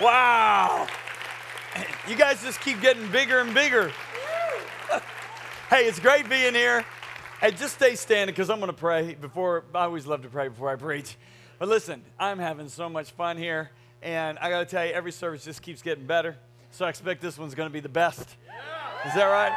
Wow. You guys just keep getting bigger and bigger. hey, it's great being here. Hey, just stay standing because I'm going to pray before. I always love to pray before I preach. But listen, I'm having so much fun here. And I got to tell you, every service just keeps getting better. So I expect this one's going to be the best. Is that right?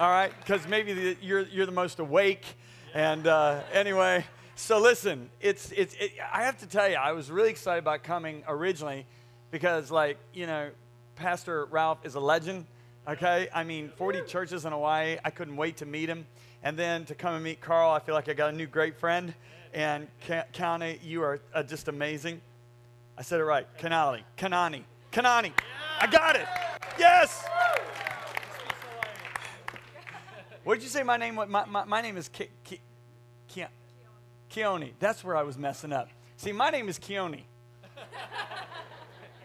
All right, because maybe the, you're, you're the most awake. And uh, anyway, so listen, it's, it's, it, I have to tell you, I was really excited about coming originally because, like, you know, Pastor Ralph is a legend, okay? I mean, 40 churches in Hawaii. I couldn't wait to meet him. And then to come and meet Carl, I feel like I got a new great friend. And Kanani, you are uh, just amazing. I said it right. Kanali. Kanani. Kanani. I got it. Yes. What did you say my name was? My, my, my name is Ki, Ki, Ki, Keone. That's where I was messing up. See, my name is Keone.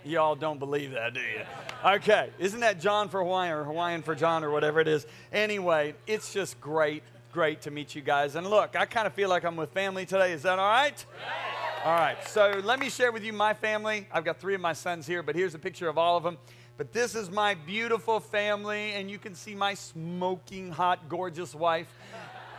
Y'all don't believe that, do you? Okay. Isn't that John for Hawaiian or Hawaiian for John or whatever it is? Anyway, it's just great, great to meet you guys. And look, I kind of feel like I'm with family today. Is that all right? All right. So let me share with you my family. I've got three of my sons here, but here's a picture of all of them. But this is my beautiful family, and you can see my smoking hot, gorgeous wife.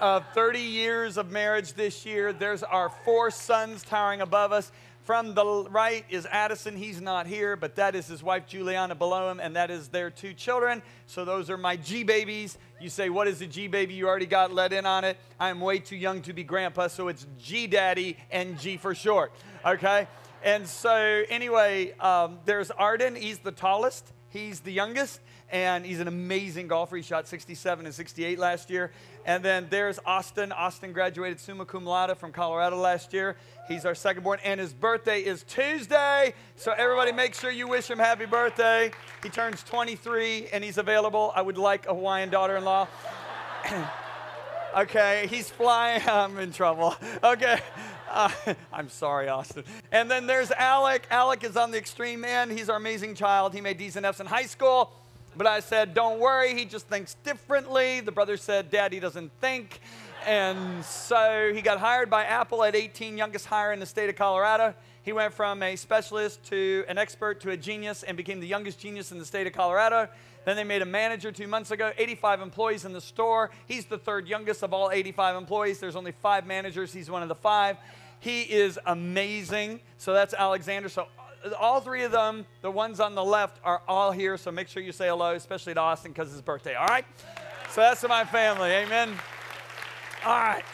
Uh, 30 years of marriage this year. There's our four sons towering above us. From the right is Addison. He's not here, but that is his wife Juliana below him, and that is their two children. So those are my G babies. You say, What is a G baby? You already got let in on it. I'm way too young to be grandpa, so it's G daddy and G for short. Okay? And so, anyway, um, there's Arden. He's the tallest, he's the youngest and he's an amazing golfer. He shot 67 and 68 last year. And then there's Austin. Austin graduated summa cum laude from Colorado last year. He's our second born, and his birthday is Tuesday. So everybody, make sure you wish him happy birthday. He turns 23, and he's available. I would like a Hawaiian daughter-in-law. okay, he's flying. I'm in trouble. Okay. Uh, I'm sorry, Austin. And then there's Alec. Alec is on the extreme end. He's our amazing child. He made D's and F's in high school. But I said, Don't worry, he just thinks differently. The brother said, Dad, he doesn't think. And so he got hired by Apple at 18, youngest hire in the state of Colorado. He went from a specialist to an expert to a genius and became the youngest genius in the state of Colorado. Then they made a manager two months ago, 85 employees in the store. He's the third youngest of all 85 employees. There's only five managers, he's one of the five. He is amazing. So that's Alexander. So uh, all three of them, the ones on the left, are all here. So make sure you say hello, especially to Austin because it's his birthday. All right? So that's my family. Amen. All right.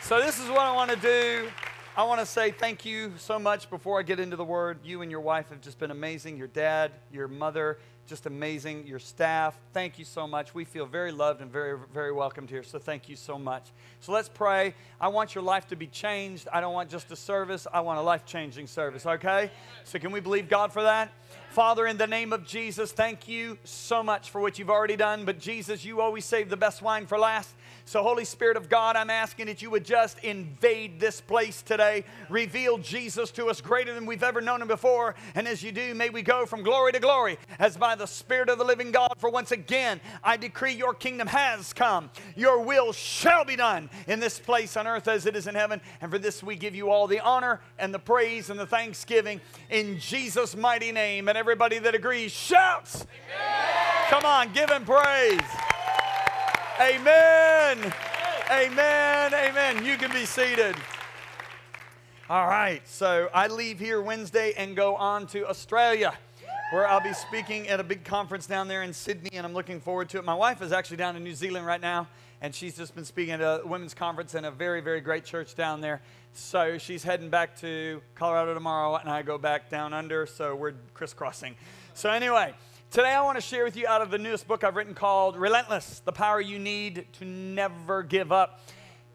So this is what I want to do. I want to say thank you so much before I get into the word. You and your wife have just been amazing. Your dad, your mother, just amazing. Your staff, thank you so much. We feel very loved and very, very welcomed here. So thank you so much. So let's pray. I want your life to be changed. I don't want just a service, I want a life changing service, okay? So can we believe God for that? Father, in the name of Jesus, thank you so much for what you've already done. But Jesus, you always save the best wine for last. So, Holy Spirit of God, I'm asking that you would just invade this place today. Reveal Jesus to us greater than we've ever known him before. And as you do, may we go from glory to glory as by the Spirit of the living God. For once again, I decree your kingdom has come. Your will shall be done in this place on earth as it is in heaven. And for this, we give you all the honor and the praise and the thanksgiving in Jesus' mighty name. And everybody that agrees shouts. Amen. Come on, give him praise. Amen. Amen. Amen. You can be seated. All right. So I leave here Wednesday and go on to Australia where I'll be speaking at a big conference down there in Sydney, and I'm looking forward to it. My wife is actually down in New Zealand right now, and she's just been speaking at a women's conference in a very, very great church down there. So she's heading back to Colorado tomorrow, and I go back down under, so we're crisscrossing. So, anyway, Today, I want to share with you out of the newest book I've written called Relentless The Power You Need to Never Give Up.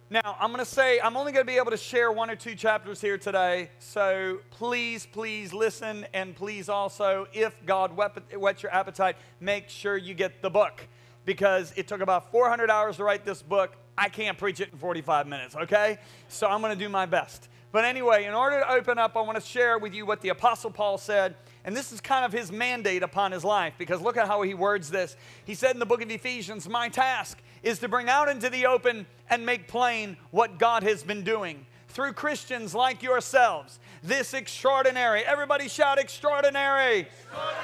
Now, I'm going to say I'm only going to be able to share one or two chapters here today. So please, please listen. And please also, if God whets your appetite, make sure you get the book. Because it took about 400 hours to write this book. I can't preach it in 45 minutes, okay? So I'm going to do my best. But anyway, in order to open up, I want to share with you what the Apostle Paul said and this is kind of his mandate upon his life because look at how he words this. He said in the book of Ephesians, My task is to bring out into the open and make plain what God has been doing through Christians like yourselves. This extraordinary, everybody shout extraordinary. extraordinary.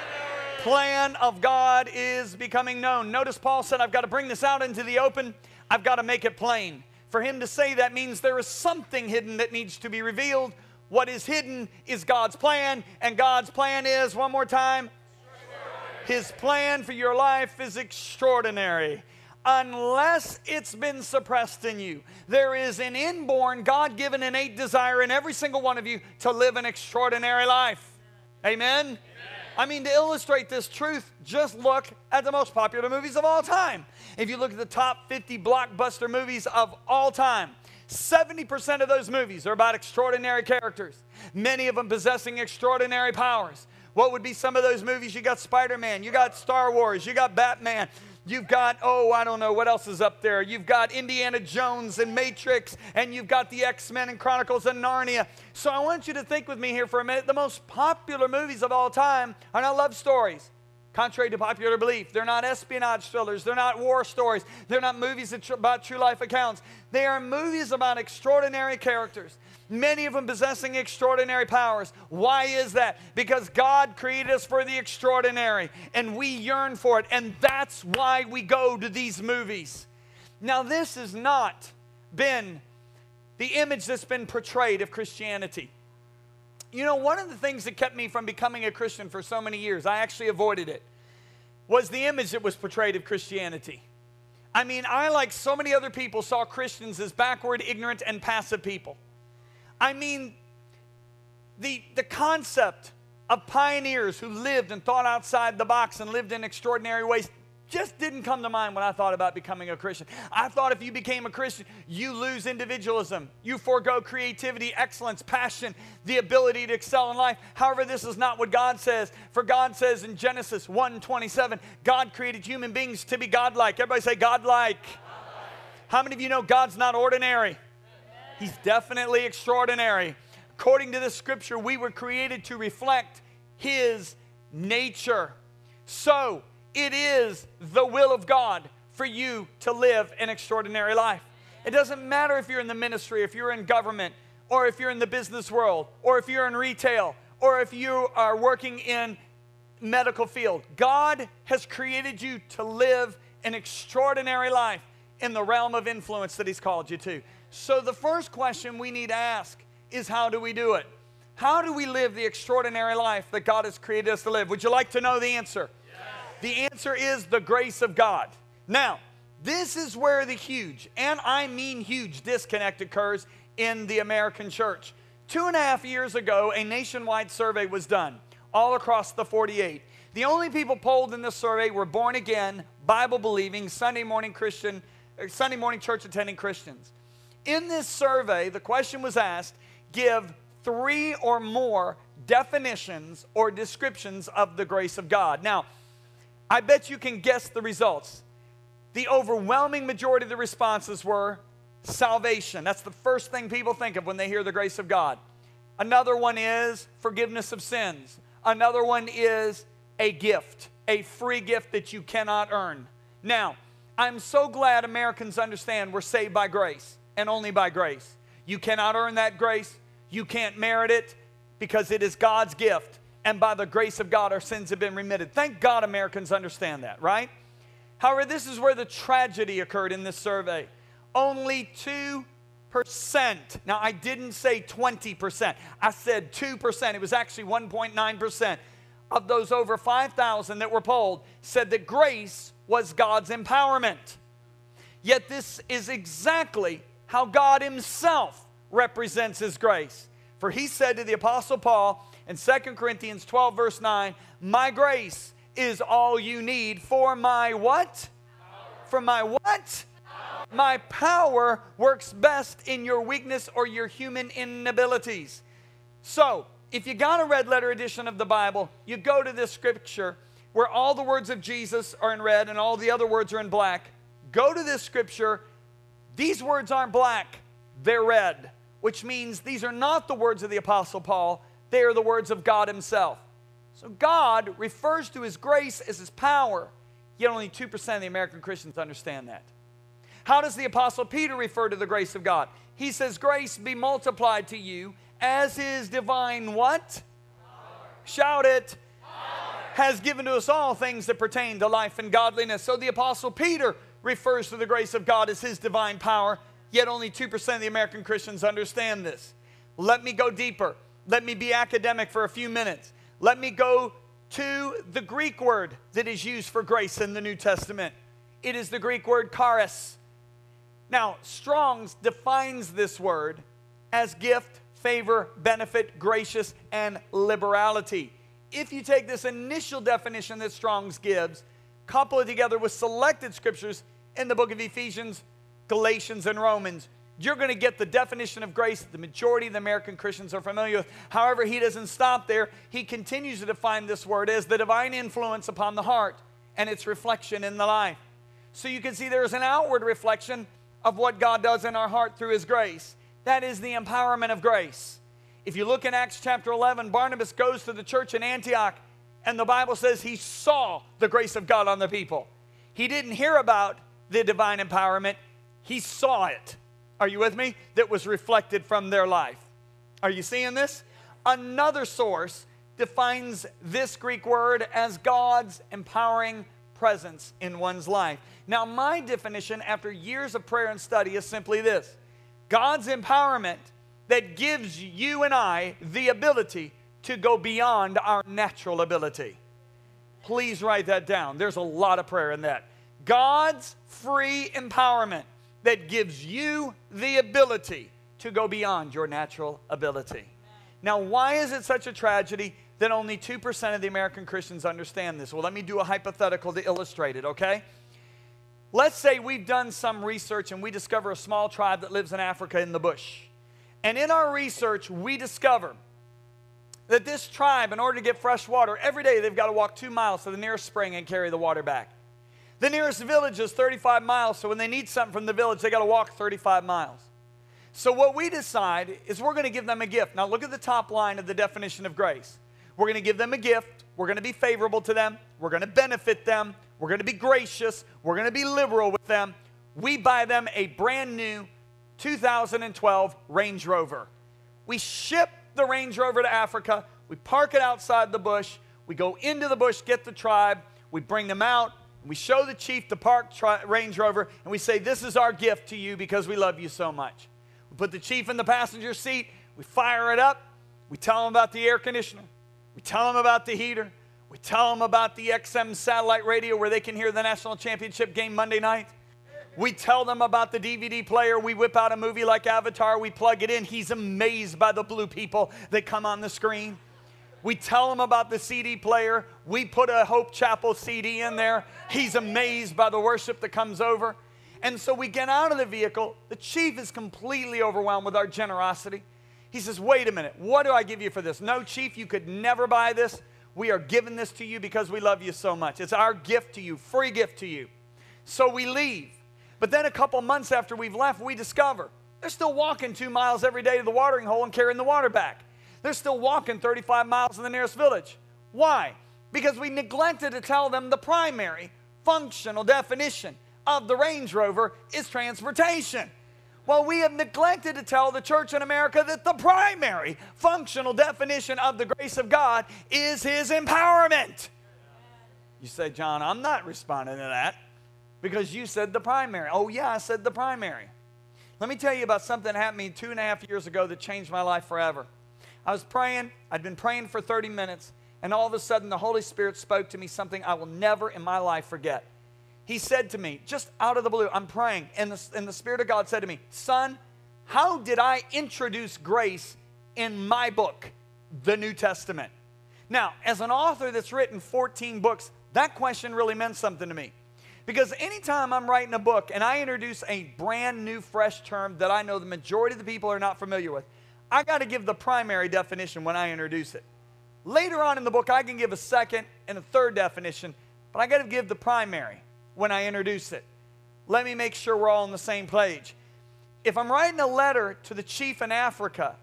Plan of God is becoming known. Notice Paul said, I've got to bring this out into the open, I've got to make it plain. For him to say that means there is something hidden that needs to be revealed. What is hidden is God's plan, and God's plan is, one more time, his plan for your life is extraordinary. Unless it's been suppressed in you, there is an inborn, God given innate desire in every single one of you to live an extraordinary life. Amen? Amen? I mean, to illustrate this truth, just look at the most popular movies of all time. If you look at the top 50 blockbuster movies of all time, 70% of those movies are about extraordinary characters, many of them possessing extraordinary powers. What would be some of those movies? You got Spider Man, you got Star Wars, you got Batman, You've got, oh, I don't know, what else is up there? You've got Indiana Jones and Matrix, and you've got the X Men and Chronicles and Narnia. So I want you to think with me here for a minute. The most popular movies of all time are not love stories. Contrary to popular belief, they're not espionage thrillers, they're not war stories, they're not movies about true life accounts. They are movies about extraordinary characters many of them possessing extraordinary powers. Why is that? Because God created us for the extraordinary and we yearn for it. And that's why we go to these movies. Now, this has not been the image that's been portrayed of Christianity. You know, one of the things that kept me from becoming a Christian for so many years, I actually avoided it, was the image that was portrayed of Christianity. I mean, I, like so many other people, saw Christians as backward, ignorant, and passive people. I mean, the, the concept of pioneers who lived and thought outside the box and lived in extraordinary ways just didn't come to mind when I thought about becoming a Christian. I thought if you became a Christian, you lose individualism, you forego creativity, excellence, passion, the ability to excel in life. However, this is not what God says. For God says in Genesis 1:27, God created human beings to be godlike. Everybody say godlike. godlike. How many of you know God's not ordinary? He's definitely extraordinary. According to this scripture, we were created to reflect His nature. So, it is the will of God for you to live an extraordinary life. It doesn't matter if you're in the ministry, if you're in government, or if you're in the business world, or if you're in retail, or if you are working in medical field. God has created you to live an extraordinary life in the realm of influence that He's called you to. So, the first question we need to ask is how do we do it? How do we live the extraordinary life that God has created us to live? Would you like to know the answer? The answer is the grace of God. Now, this is where the huge, and I mean huge, disconnect occurs in the American church. Two and a half years ago, a nationwide survey was done all across the 48. The only people polled in this survey were born again, Bible believing, Sunday morning Christian, er, Sunday morning church attending Christians in this survey, the question was asked give three or more definitions or descriptions of the grace of God. Now, I bet you can guess the results. The overwhelming majority of the responses were salvation. That's the first thing people think of when they hear the grace of God. Another one is forgiveness of sins. Another one is a gift, a free gift that you cannot earn. Now, I'm so glad Americans understand we're saved by grace and only by grace. You cannot earn that grace, you can't merit it because it is God's gift. And by the grace of God, our sins have been remitted. Thank God Americans understand that, right? However, this is where the tragedy occurred in this survey. Only 2%. Now, I didn't say 20%, I said 2%. It was actually 1.9% of those over 5,000 that were polled said that grace was God's empowerment. Yet, this is exactly how God Himself represents His grace. For He said to the Apostle Paul in 2 Corinthians 12, verse 9, My grace is all you need for my what? Power. For my what? Power. My power works best in your weakness or your human inabilities. So, if you got a red letter edition of the Bible, you go to this scripture where all the words of Jesus are in red and all the other words are in black. Go to this scripture these words aren't black, they're red, which means these are not the words of the Apostle Paul, they are the words of God Himself. So God refers to His grace as His power, yet only 2% of the American Christians understand that. How does the Apostle Peter refer to the grace of God? He says, Grace be multiplied to you as his divine what? Power. Shout it. Power. Has given to us all things that pertain to life and godliness. So the Apostle Peter refers to the grace of God as his divine power, yet only 2% of the American Christians understand this. Let me go deeper. Let me be academic for a few minutes. Let me go to the Greek word that is used for grace in the New Testament. It is the Greek word charis. Now, Strong's defines this word as gift, favor, benefit, gracious, and liberality. If you take this initial definition that Strong's gives, couple it together with selected scriptures in the book of Ephesians, Galatians, and Romans, you're going to get the definition of grace that the majority of the American Christians are familiar with. However, he doesn't stop there. He continues to define this word as the divine influence upon the heart and its reflection in the life. So you can see there is an outward reflection of what God does in our heart through his grace. That is the empowerment of grace. If you look in Acts chapter 11, Barnabas goes to the church in Antioch, and the Bible says he saw the grace of God on the people. He didn't hear about the divine empowerment, he saw it. Are you with me? That was reflected from their life. Are you seeing this? Another source defines this Greek word as God's empowering presence in one's life. Now, my definition after years of prayer and study is simply this God's empowerment that gives you and I the ability to go beyond our natural ability. Please write that down. There's a lot of prayer in that. God's free empowerment that gives you the ability to go beyond your natural ability. Now, why is it such a tragedy that only 2% of the American Christians understand this? Well, let me do a hypothetical to illustrate it, okay? Let's say we've done some research and we discover a small tribe that lives in Africa in the bush. And in our research, we discover that this tribe, in order to get fresh water, every day they've got to walk two miles to the nearest spring and carry the water back. The nearest village is 35 miles, so when they need something from the village, they got to walk 35 miles. So, what we decide is we're going to give them a gift. Now, look at the top line of the definition of grace. We're going to give them a gift. We're going to be favorable to them. We're going to benefit them. We're going to be gracious. We're going to be liberal with them. We buy them a brand new 2012 Range Rover. We ship the Range Rover to Africa. We park it outside the bush. We go into the bush, get the tribe. We bring them out. We show the chief the park tri- Range Rover and we say, This is our gift to you because we love you so much. We put the chief in the passenger seat, we fire it up, we tell him about the air conditioner, we tell him about the heater, we tell him about the XM satellite radio where they can hear the national championship game Monday night. We tell them about the DVD player. We whip out a movie like Avatar. We plug it in. He's amazed by the blue people that come on the screen. We tell him about the CD player. We put a Hope Chapel CD in there. He's amazed by the worship that comes over. And so we get out of the vehicle. The chief is completely overwhelmed with our generosity. He says, Wait a minute, what do I give you for this? No, chief, you could never buy this. We are giving this to you because we love you so much. It's our gift to you, free gift to you. So we leave. But then a couple months after we've left, we discover they're still walking two miles every day to the watering hole and carrying the water back. They're still walking 35 miles to the nearest village. Why? Because we neglected to tell them the primary functional definition of the Range Rover is transportation. Well, we have neglected to tell the church in America that the primary functional definition of the grace of God is His empowerment. You say, John, I'm not responding to that because you said the primary. Oh, yeah, I said the primary. Let me tell you about something that happened to me two and a half years ago that changed my life forever. I was praying, I'd been praying for 30 minutes, and all of a sudden the Holy Spirit spoke to me something I will never in my life forget. He said to me, just out of the blue, I'm praying, and the, and the Spirit of God said to me, Son, how did I introduce grace in my book, the New Testament? Now, as an author that's written 14 books, that question really meant something to me. Because anytime I'm writing a book and I introduce a brand new, fresh term that I know the majority of the people are not familiar with, I got to give the primary definition when I introduce it. Later on in the book, I can give a second and a third definition, but I got to give the primary when I introduce it. Let me make sure we're all on the same page. If I'm writing a letter to the chief in Africa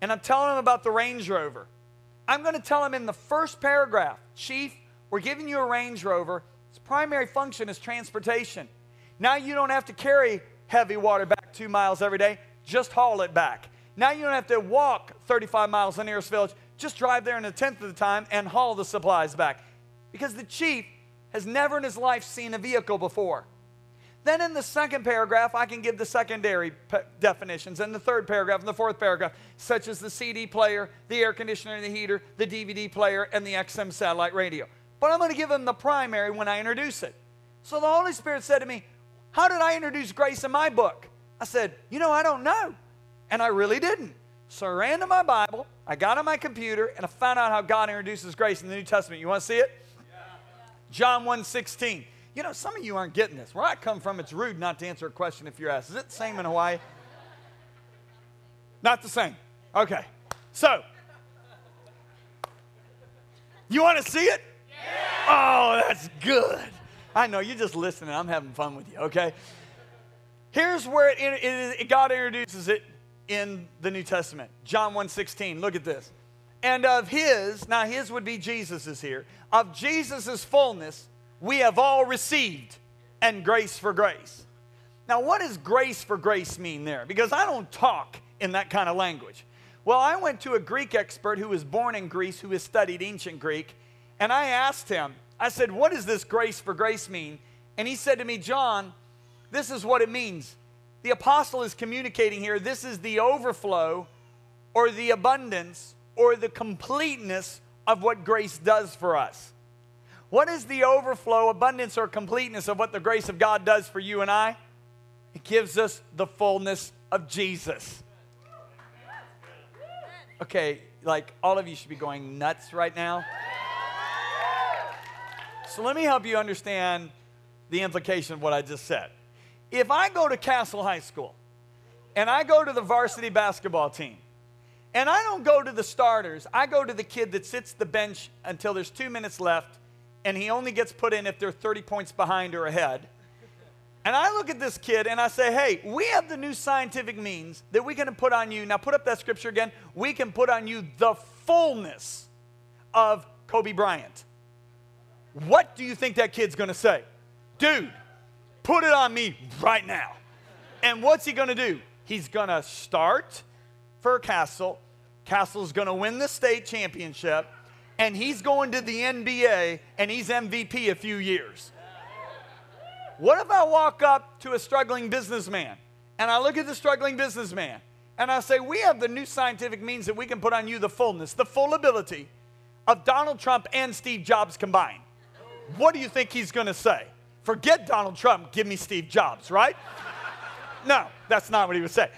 and I'm telling him about the Range Rover, I'm going to tell him in the first paragraph Chief, we're giving you a Range Rover. Its primary function is transportation. Now you don't have to carry heavy water back two miles every day just haul it back. Now you don't have to walk 35 miles to the nearest village, just drive there in a tenth of the time and haul the supplies back. Because the chief has never in his life seen a vehicle before. Then in the second paragraph, I can give the secondary definitions, and the third paragraph, and the fourth paragraph, such as the CD player, the air conditioner and the heater, the DVD player, and the XM satellite radio. But I'm going to give them the primary when I introduce it. So the Holy Spirit said to me, How did I introduce grace in my book? I said, You know, I don't know. And I really didn't. So I ran to my Bible, I got on my computer, and I found out how God introduces grace in the New Testament. You want to see it? Yeah. John 1 16. You know, some of you aren't getting this. Where I come from, it's rude not to answer a question if you're asked. Is it the same in Hawaii? Not the same. Okay. So, you want to see it? Yeah. Oh, that's good. I know, you're just listening. I'm having fun with you, okay? Here's where it, it, it, God introduces it in the New Testament. John 1:16. Look at this. And of his, now his would be Jesus's here. Of Jesus's fullness, we have all received and grace for grace. Now, what does grace for grace mean there? Because I don't talk in that kind of language. Well, I went to a Greek expert who was born in Greece, who has studied ancient Greek, and I asked him, I said, What does this grace for grace mean? And he said to me, John, this is what it means. The apostle is communicating here this is the overflow or the abundance or the completeness of what grace does for us. What is the overflow, abundance, or completeness of what the grace of God does for you and I? It gives us the fullness of Jesus. Okay, like all of you should be going nuts right now. So let me help you understand the implication of what I just said. If I go to Castle High School and I go to the varsity basketball team, and I don't go to the starters, I go to the kid that sits the bench until there's two minutes left and he only gets put in if they're 30 points behind or ahead. And I look at this kid and I say, hey, we have the new scientific means that we can put on you. Now, put up that scripture again. We can put on you the fullness of Kobe Bryant. What do you think that kid's gonna say? Dude, put it on me right now. And what's he gonna do? He's gonna start for Castle. Castle's gonna win the state championship and he's going to the NBA and he's MVP a few years. What if I walk up to a struggling businessman and I look at the struggling businessman and I say, We have the new scientific means that we can put on you the fullness, the full ability of Donald Trump and Steve Jobs combined? What do you think he's going to say? Forget Donald Trump, give me Steve Jobs, right? No, that's not what he would say.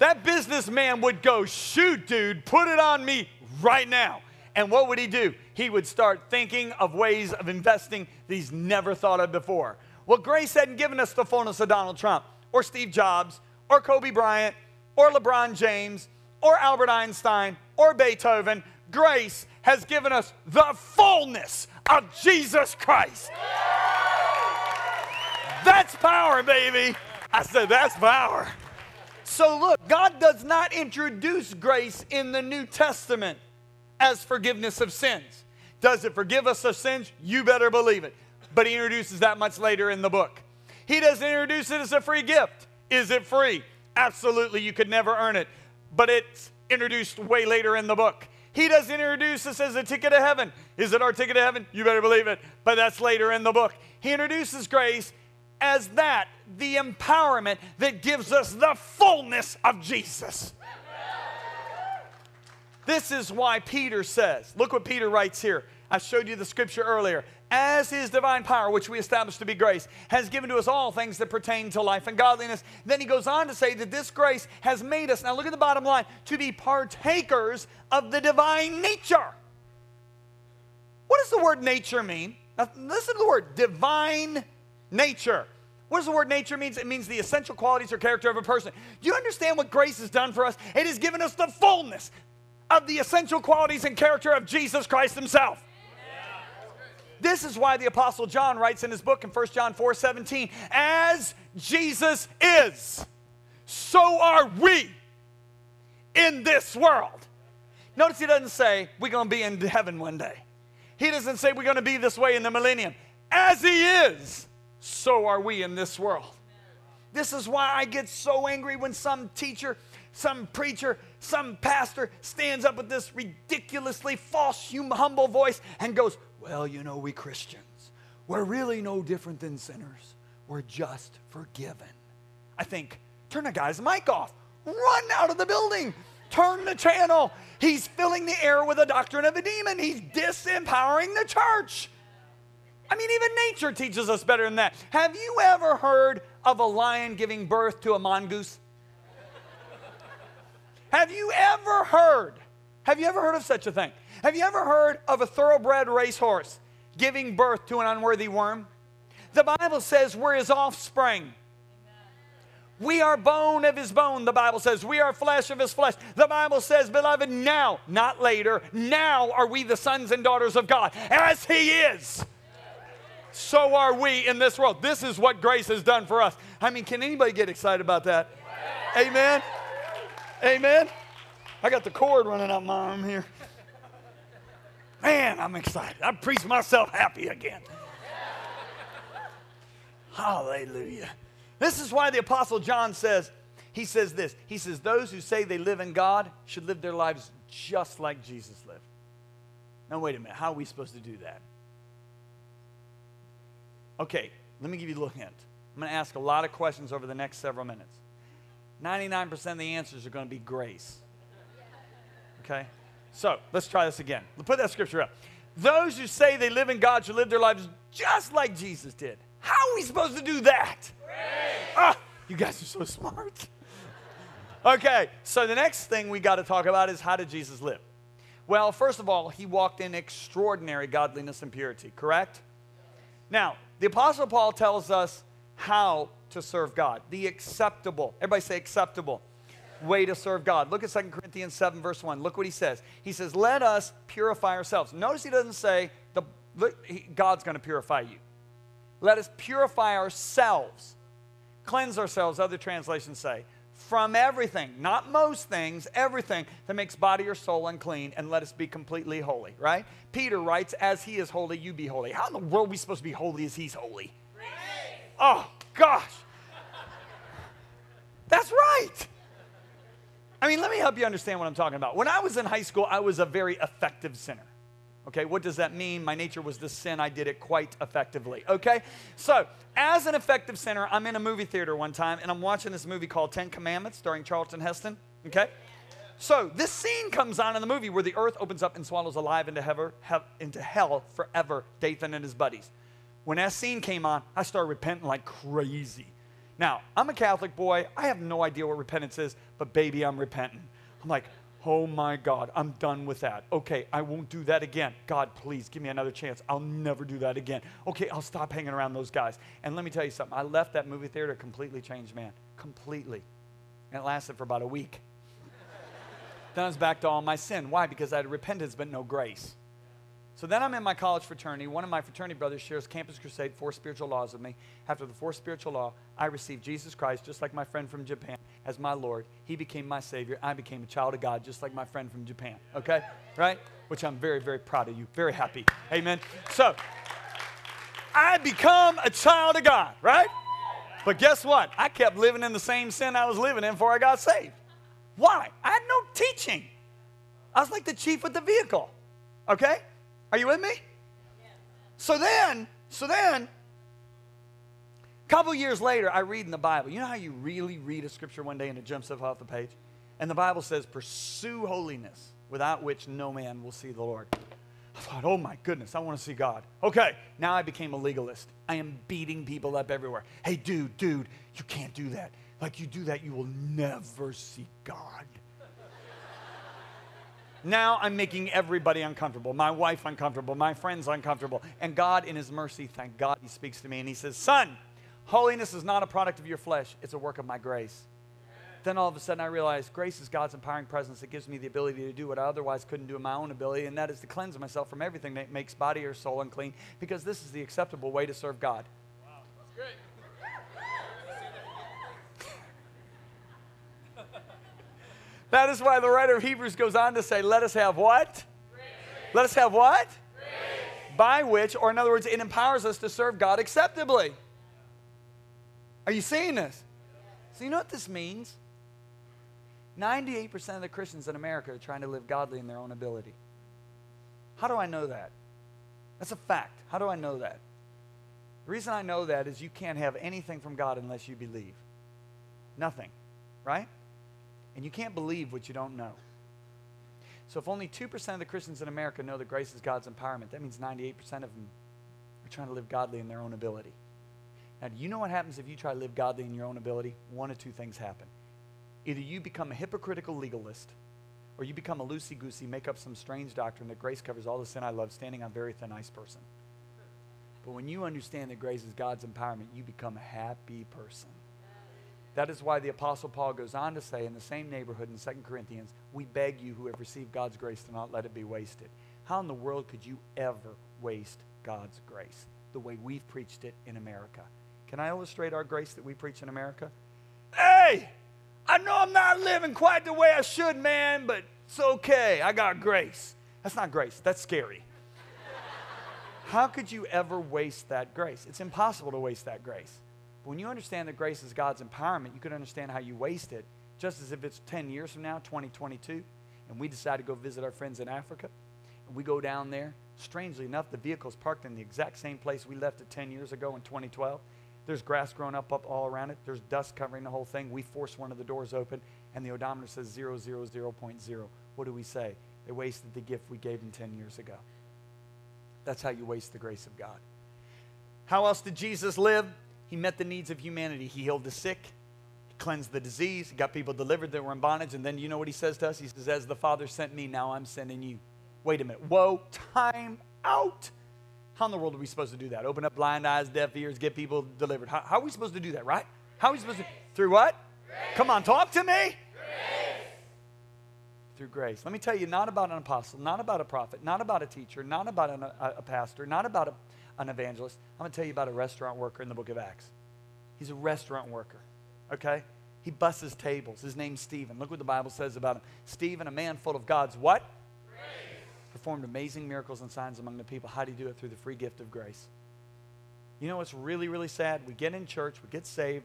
That businessman would go, Shoot, dude, put it on me right now. And what would he do? He would start thinking of ways of investing that he's never thought of before. Well, grace hadn't given us the fullness of Donald Trump or Steve Jobs or Kobe Bryant or LeBron James or Albert Einstein or Beethoven. Grace has given us the fullness of Jesus Christ. That's power, baby. I said, that's power. So, look, God does not introduce grace in the New Testament as forgiveness of sins. Does it forgive us of sins? You better believe it. But he introduces that much later in the book. He doesn't introduce it as a free gift. Is it free? Absolutely, you could never earn it. But it's introduced way later in the book. He doesn't introduce us as a ticket to heaven. Is it our ticket to heaven? You better believe it. But that's later in the book. He introduces grace as that, the empowerment that gives us the fullness of Jesus. This is why Peter says, look what Peter writes here. I showed you the scripture earlier. As his divine power, which we established to be grace, has given to us all things that pertain to life and godliness. Then he goes on to say that this grace has made us, now look at the bottom line, to be partakers of the divine nature. What does the word nature mean? Now, listen to the word divine nature. What does the word nature mean? It means the essential qualities or character of a person. Do you understand what grace has done for us? It has given us the fullness, of the essential qualities and character of Jesus Christ himself. This is why the Apostle John writes in his book in 1 John 4 17, as Jesus is, so are we in this world. Notice he doesn't say we're going to be in heaven one day. He doesn't say we're going to be this way in the millennium. As he is, so are we in this world. This is why I get so angry when some teacher, some preacher, some pastor stands up with this ridiculously false, humble voice and goes, Well, you know, we Christians, we're really no different than sinners. We're just forgiven. I think, turn the guy's mic off, run out of the building, turn the channel. He's filling the air with a doctrine of the demon, he's disempowering the church. I mean, even nature teaches us better than that. Have you ever heard of a lion giving birth to a mongoose? have you ever heard? Have you ever heard of such a thing? Have you ever heard of a thoroughbred racehorse giving birth to an unworthy worm? The Bible says we're his offspring. We are bone of his bone, the Bible says. We are flesh of his flesh. The Bible says, beloved, now, not later, now are we the sons and daughters of God, as he is. So are we in this world. This is what grace has done for us. I mean, can anybody get excited about that? Amen. Amen. I got the cord running out my arm here. Man, I'm excited. I preach myself happy again. Hallelujah. This is why the Apostle John says, he says this. He says, Those who say they live in God should live their lives just like Jesus lived. Now, wait a minute. How are we supposed to do that? Okay, let me give you a little hint. I'm going to ask a lot of questions over the next several minutes. 99% of the answers are going to be grace. Okay? So, let's try this again. Put that scripture up. Those who say they live in God should live their lives just like Jesus did. How are we supposed to do that? Ah, you guys are so smart. okay, so the next thing we got to talk about is how did Jesus live? Well, first of all, he walked in extraordinary godliness and purity, correct? Now, the Apostle Paul tells us how to serve God, the acceptable, everybody say acceptable way to serve God. Look at 2 Corinthians 7, verse 1. Look what he says. He says, Let us purify ourselves. Notice he doesn't say, the, God's going to purify you. Let us purify ourselves, cleanse ourselves, other translations say, from everything, not most things, everything that makes body or soul unclean, and let us be completely holy, right? Peter writes, As he is holy, you be holy. How in the world are we supposed to be holy as he's holy? Oh, gosh. That's right. I mean, let me help you understand what I'm talking about. When I was in high school, I was a very effective sinner. Okay, what does that mean? My nature was to sin. I did it quite effectively. Okay, so as an effective sinner, I'm in a movie theater one time and I'm watching this movie called Ten Commandments starring Charlton Heston. Okay, so this scene comes on in the movie where the earth opens up and swallows alive into, heaven, into hell forever Dathan and his buddies. When that scene came on, I started repenting like crazy. Now, I'm a Catholic boy. I have no idea what repentance is, but baby, I'm repenting. I'm like, Oh my God, I'm done with that. Okay, I won't do that again. God, please give me another chance. I'll never do that again. Okay, I'll stop hanging around those guys. And let me tell you something. I left that movie theater completely changed man. Completely. And it lasted for about a week. then I was back to all my sin. Why? Because I had repentance but no grace. So then I'm in my college fraternity. One of my fraternity brothers shares Campus Crusade, four spiritual laws with me. After the fourth spiritual law, I received Jesus Christ, just like my friend from Japan, as my Lord. He became my Savior. I became a child of God, just like my friend from Japan. Okay? Right? Which I'm very, very proud of you. Very happy. Amen. So, I become a child of God, right? But guess what? I kept living in the same sin I was living in before I got saved. Why? I had no teaching. I was like the chief with the vehicle. Okay? Are you with me? So then, so then, couple years later, I read in the Bible. You know how you really read a scripture one day and it jumps up off the page? And the Bible says, Pursue holiness, without which no man will see the Lord. I thought, oh my goodness, I want to see God. Okay, now I became a legalist. I am beating people up everywhere. Hey, dude, dude, you can't do that. Like you do that, you will never see God. Now I'm making everybody uncomfortable, my wife uncomfortable, my friends uncomfortable. And God, in His mercy, thank God, He speaks to me and He says, Son, holiness is not a product of your flesh, it's a work of my grace. Then all of a sudden I realized grace is God's empowering presence that gives me the ability to do what I otherwise couldn't do in my own ability, and that is to cleanse myself from everything that makes body or soul unclean, because this is the acceptable way to serve God. Wow, that's great. That is why the writer of Hebrews goes on to say, Let us have what? Grace. Let us have what? Grace. By which, or in other words, it empowers us to serve God acceptably. Are you seeing this? So, you know what this means? 98% of the Christians in America are trying to live godly in their own ability. How do I know that? That's a fact. How do I know that? The reason I know that is you can't have anything from God unless you believe. Nothing, right? And you can't believe what you don't know. So if only 2% of the Christians in America know that grace is God's empowerment, that means 98% of them are trying to live godly in their own ability. Now, do you know what happens if you try to live godly in your own ability? One of two things happen. Either you become a hypocritical legalist, or you become a loosey goosey, make up some strange doctrine that grace covers all the sin I love, standing on very thin ice person. But when you understand that grace is God's empowerment, you become a happy person. That is why the Apostle Paul goes on to say in the same neighborhood in 2 Corinthians, we beg you who have received God's grace to not let it be wasted. How in the world could you ever waste God's grace the way we've preached it in America? Can I illustrate our grace that we preach in America? Hey, I know I'm not living quite the way I should, man, but it's okay. I got grace. That's not grace, that's scary. How could you ever waste that grace? It's impossible to waste that grace. But when you understand that grace is God's empowerment, you can understand how you waste it, just as if it's 10 years from now, 2022, and we decide to go visit our friends in Africa, and we go down there. Strangely enough, the vehicle's parked in the exact same place we left it 10 years ago in 2012. There's grass growing up, up all around it. There's dust covering the whole thing. We force one of the doors open, and the odometer says 000.0. What do we say? They wasted the gift we gave them 10 years ago. That's how you waste the grace of God. How else did Jesus live? He met the needs of humanity. He healed the sick, he cleansed the disease, he got people delivered that were in bondage. And then you know what he says to us? He says, As the Father sent me, now I'm sending you. Wait a minute. Whoa, time out. How in the world are we supposed to do that? Open up blind eyes, deaf ears, get people delivered. How, how are we supposed to do that, right? How are we supposed to? Through what? Grace. Come on, talk to me through grace. Let me tell you, not about an apostle, not about a prophet, not about a teacher, not about an, a, a, pastor, not about a, an evangelist. I'm going to tell you about a restaurant worker in the book of Acts. He's a restaurant worker, okay? He busses tables. His name's Stephen. Look what the Bible says about him. Stephen, a man full of God's what? Performed amazing miracles and signs among the people. How do you do it? Through the free gift of grace. You know what's really, really sad? We get in church, we get saved,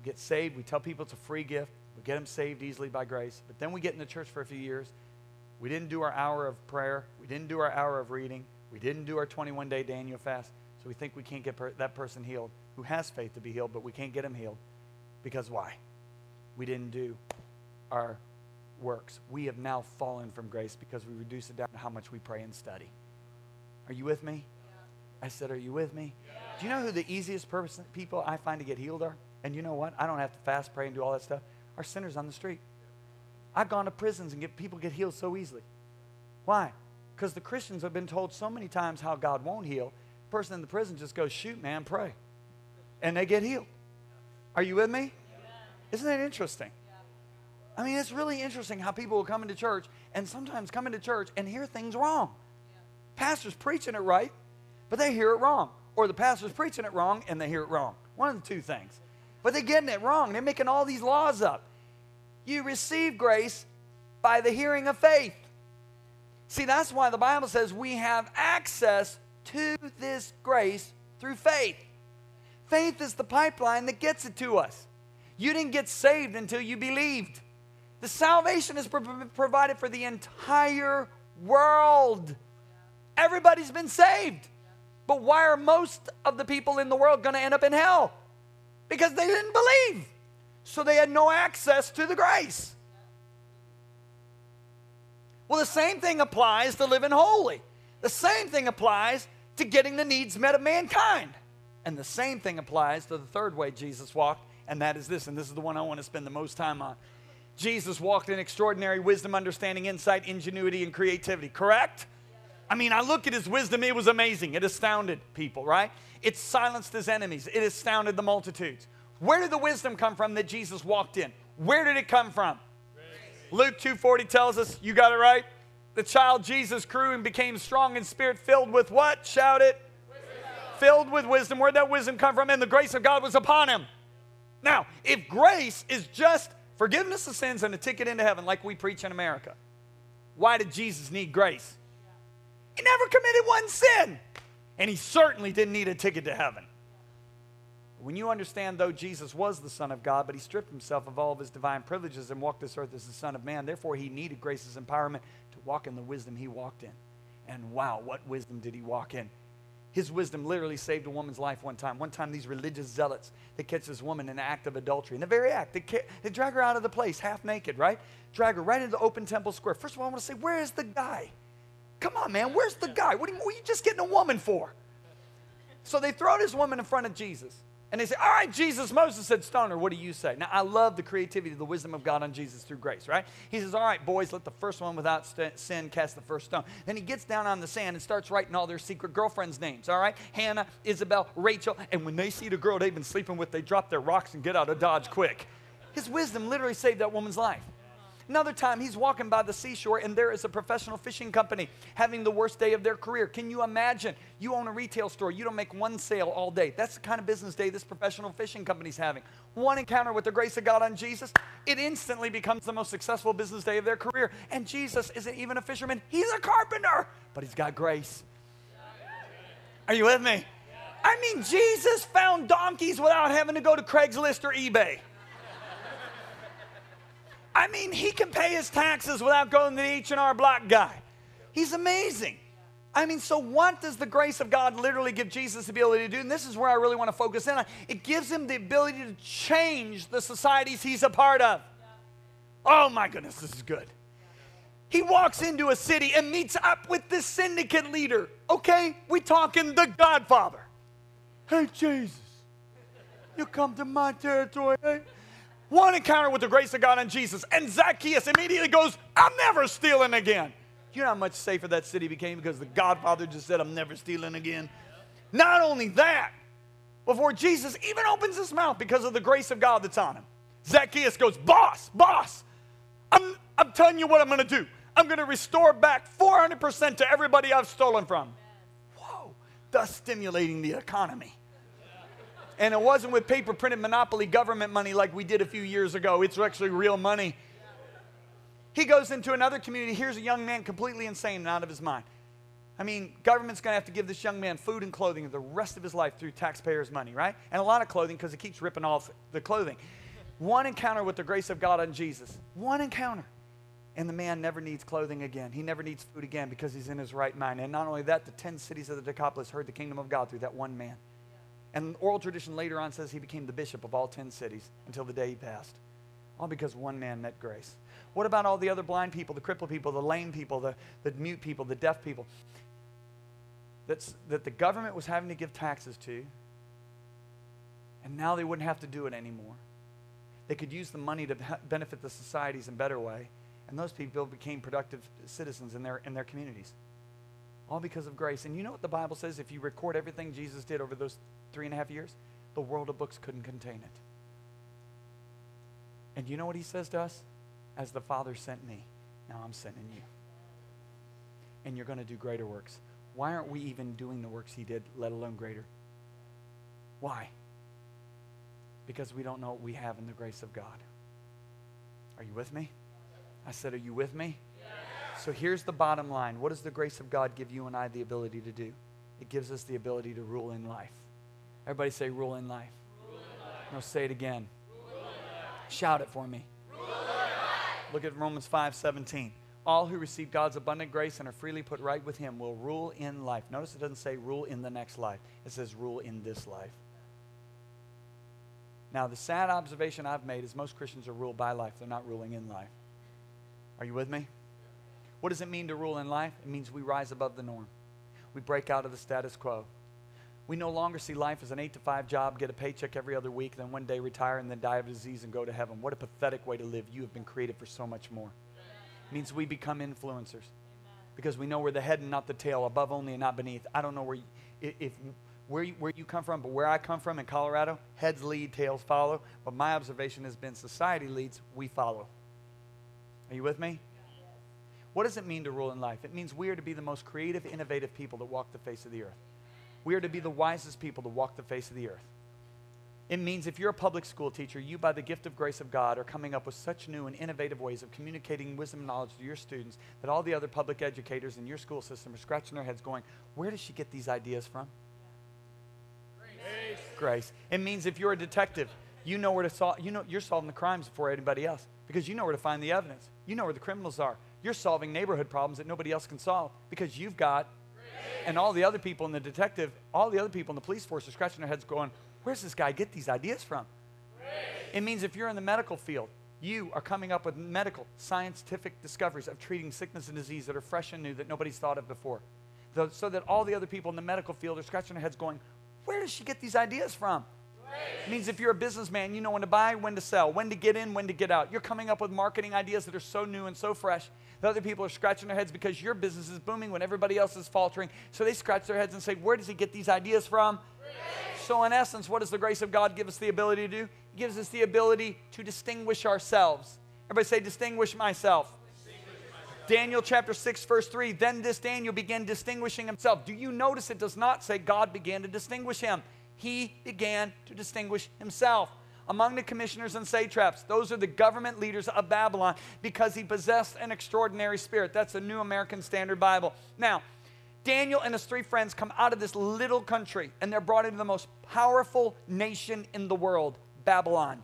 we get saved, we tell people it's a free gift. We get them saved easily by grace. But then we get in the church for a few years. We didn't do our hour of prayer. We didn't do our hour of reading. We didn't do our 21 day Daniel fast. So we think we can't get per- that person healed who has faith to be healed, but we can't get him healed. Because why? We didn't do our works. We have now fallen from grace because we reduce it down to how much we pray and study. Are you with me? Yeah. I said, Are you with me? Yeah. Do you know who the easiest person, people I find to get healed are? And you know what? I don't have to fast, pray, and do all that stuff are sinners on the street. I've gone to prisons and get people get healed so easily. Why? Because the Christians have been told so many times how God won't heal. The person in the prison just goes, shoot, man, pray. And they get healed. Are you with me? Isn't that interesting? I mean, it's really interesting how people will come into church and sometimes come into church and hear things wrong. Pastor's preaching it right, but they hear it wrong. Or the pastor's preaching it wrong and they hear it wrong. One of the two things. But they're getting it wrong. They're making all these laws up. You receive grace by the hearing of faith. See, that's why the Bible says we have access to this grace through faith. Faith is the pipeline that gets it to us. You didn't get saved until you believed. The salvation is pro- provided for the entire world. Everybody's been saved. But why are most of the people in the world going to end up in hell? because they didn't believe. So they had no access to the grace. Well, the same thing applies to living holy. The same thing applies to getting the needs met of mankind. And the same thing applies to the third way Jesus walked, and that is this, and this is the one I want to spend the most time on. Jesus walked in extraordinary wisdom, understanding, insight, ingenuity, and creativity, correct? I mean, I look at his wisdom, it was amazing. It astounded people, right? It silenced his enemies, it astounded the multitudes. Where did the wisdom come from that Jesus walked in? Where did it come from? Luke 2:40 tells us, you got it right? The child Jesus grew and became strong in spirit, filled with what? Shout it. Wisdom. Filled with wisdom. Where'd that wisdom come from? And the grace of God was upon him. Now, if grace is just forgiveness of sins and a ticket into heaven, like we preach in America, why did Jesus need grace? He never committed one sin. And he certainly didn't need a ticket to heaven. When you understand, though Jesus was the Son of God, but he stripped himself of all of his divine privileges and walked this earth as the Son of Man, therefore he needed grace's empowerment to walk in the wisdom he walked in. And wow, what wisdom did he walk in? His wisdom literally saved a woman's life one time. One time, these religious zealots, they catch this woman in the act of adultery. In the very act, they, ca- they drag her out of the place, half naked, right? Drag her right into the open temple square. First of all, I want to say, where is the guy? Come on, man, where's the guy? What you, what are you just getting a woman for? So they throw this woman in front of Jesus. And they say, All right, Jesus, Moses said, Stoner, what do you say? Now, I love the creativity, the wisdom of God on Jesus through grace, right? He says, All right, boys, let the first one without st- sin cast the first stone. Then he gets down on the sand and starts writing all their secret girlfriends' names, all right? Hannah, Isabel, Rachel. And when they see the girl they've been sleeping with, they drop their rocks and get out of Dodge quick. His wisdom literally saved that woman's life. Another time, he's walking by the seashore, and there is a professional fishing company having the worst day of their career. Can you imagine? You own a retail store, you don't make one sale all day. That's the kind of business day this professional fishing company's having. One encounter with the grace of God on Jesus, it instantly becomes the most successful business day of their career. And Jesus isn't even a fisherman, he's a carpenter, but he's got grace. Are you with me? I mean, Jesus found donkeys without having to go to Craigslist or eBay. I mean, he can pay his taxes without going to the H&R Block guy. He's amazing. I mean, so what does the grace of God literally give Jesus the ability to do? And this is where I really want to focus in on. It gives him the ability to change the societies he's a part of. Oh my goodness, this is good. He walks into a city and meets up with this syndicate leader. Okay, we talking the Godfather. Hey, Jesus, you come to my territory. Hey? One encounter with the grace of God and Jesus, and Zacchaeus immediately goes, I'm never stealing again. You know how much safer that city became because the Godfather just said, I'm never stealing again? Not only that, before Jesus even opens his mouth because of the grace of God that's on him, Zacchaeus goes, Boss, boss, I'm, I'm telling you what I'm going to do. I'm going to restore back 400% to everybody I've stolen from. Whoa, thus stimulating the economy. And it wasn't with paper printed monopoly government money like we did a few years ago. It's actually real money. He goes into another community. Here's a young man completely insane and out of his mind. I mean, government's going to have to give this young man food and clothing the rest of his life through taxpayers' money, right? And a lot of clothing because he keeps ripping off the clothing. One encounter with the grace of God on Jesus. One encounter. And the man never needs clothing again. He never needs food again because he's in his right mind. And not only that, the 10 cities of the Decapolis heard the kingdom of God through that one man. And oral tradition later on says he became the bishop of all 10 cities until the day he passed. All because one man met grace. What about all the other blind people, the crippled people, the lame people, the, the mute people, the deaf people? That's, that the government was having to give taxes to, and now they wouldn't have to do it anymore. They could use the money to benefit the societies in a better way, and those people became productive citizens in their, in their communities. All because of grace. And you know what the Bible says? If you record everything Jesus did over those three and a half years, the world of books couldn't contain it. And you know what he says to us? As the Father sent me, now I'm sending you. And you're going to do greater works. Why aren't we even doing the works he did, let alone greater? Why? Because we don't know what we have in the grace of God. Are you with me? I said, Are you with me? So here's the bottom line. What does the grace of God give you and I the ability to do? It gives us the ability to rule in life. Everybody say, rule in life. Life. No, say it again. Shout it for me. Look at Romans 5 17. All who receive God's abundant grace and are freely put right with Him will rule in life. Notice it doesn't say rule in the next life, it says rule in this life. Now, the sad observation I've made is most Christians are ruled by life, they're not ruling in life. Are you with me? What does it mean to rule in life? It means we rise above the norm, we break out of the status quo. We no longer see life as an eight to five job, get a paycheck every other week, then one day retire and then die of disease and go to heaven. What a pathetic way to live. You have been created for so much more. It means we become influencers because we know we're the head and not the tail, above only and not beneath. I don't know where you, if where you, where you come from, but where I come from in Colorado, heads lead, tails follow. But my observation has been society leads, we follow. Are you with me? What does it mean to rule in life? It means we are to be the most creative, innovative people that walk the face of the earth. We are to be the wisest people to walk the face of the earth. It means if you're a public school teacher, you, by the gift of grace of God, are coming up with such new and innovative ways of communicating wisdom and knowledge to your students that all the other public educators in your school system are scratching their heads going, Where does she get these ideas from? Grace. grace. It means if you're a detective, you know where to solve, you know, you're solving the crimes before anybody else because you know where to find the evidence. You know where the criminals are. You're solving neighborhood problems that nobody else can solve because you've got, and all the other people in the detective, all the other people in the police force are scratching their heads going, where's this guy get these ideas from? It means if you're in the medical field, you are coming up with medical, scientific discoveries of treating sickness and disease that are fresh and new that nobody's thought of before. So that all the other people in the medical field are scratching their heads going, where does she get these ideas from? It means if you're a businessman, you know when to buy, when to sell, when to get in, when to get out. You're coming up with marketing ideas that are so new and so fresh that other people are scratching their heads because your business is booming when everybody else is faltering. So they scratch their heads and say, Where does he get these ideas from? So, in essence, what does the grace of God give us the ability to do? It gives us the ability to distinguish ourselves. Everybody say, Distinguish myself. Daniel chapter 6, verse 3. Then this Daniel began distinguishing himself. Do you notice it does not say God began to distinguish him? he began to distinguish himself among the commissioners and satraps. Those are the government leaders of Babylon because he possessed an extraordinary spirit. That's the New American Standard Bible. Now, Daniel and his three friends come out of this little country and they're brought into the most powerful nation in the world, Babylon.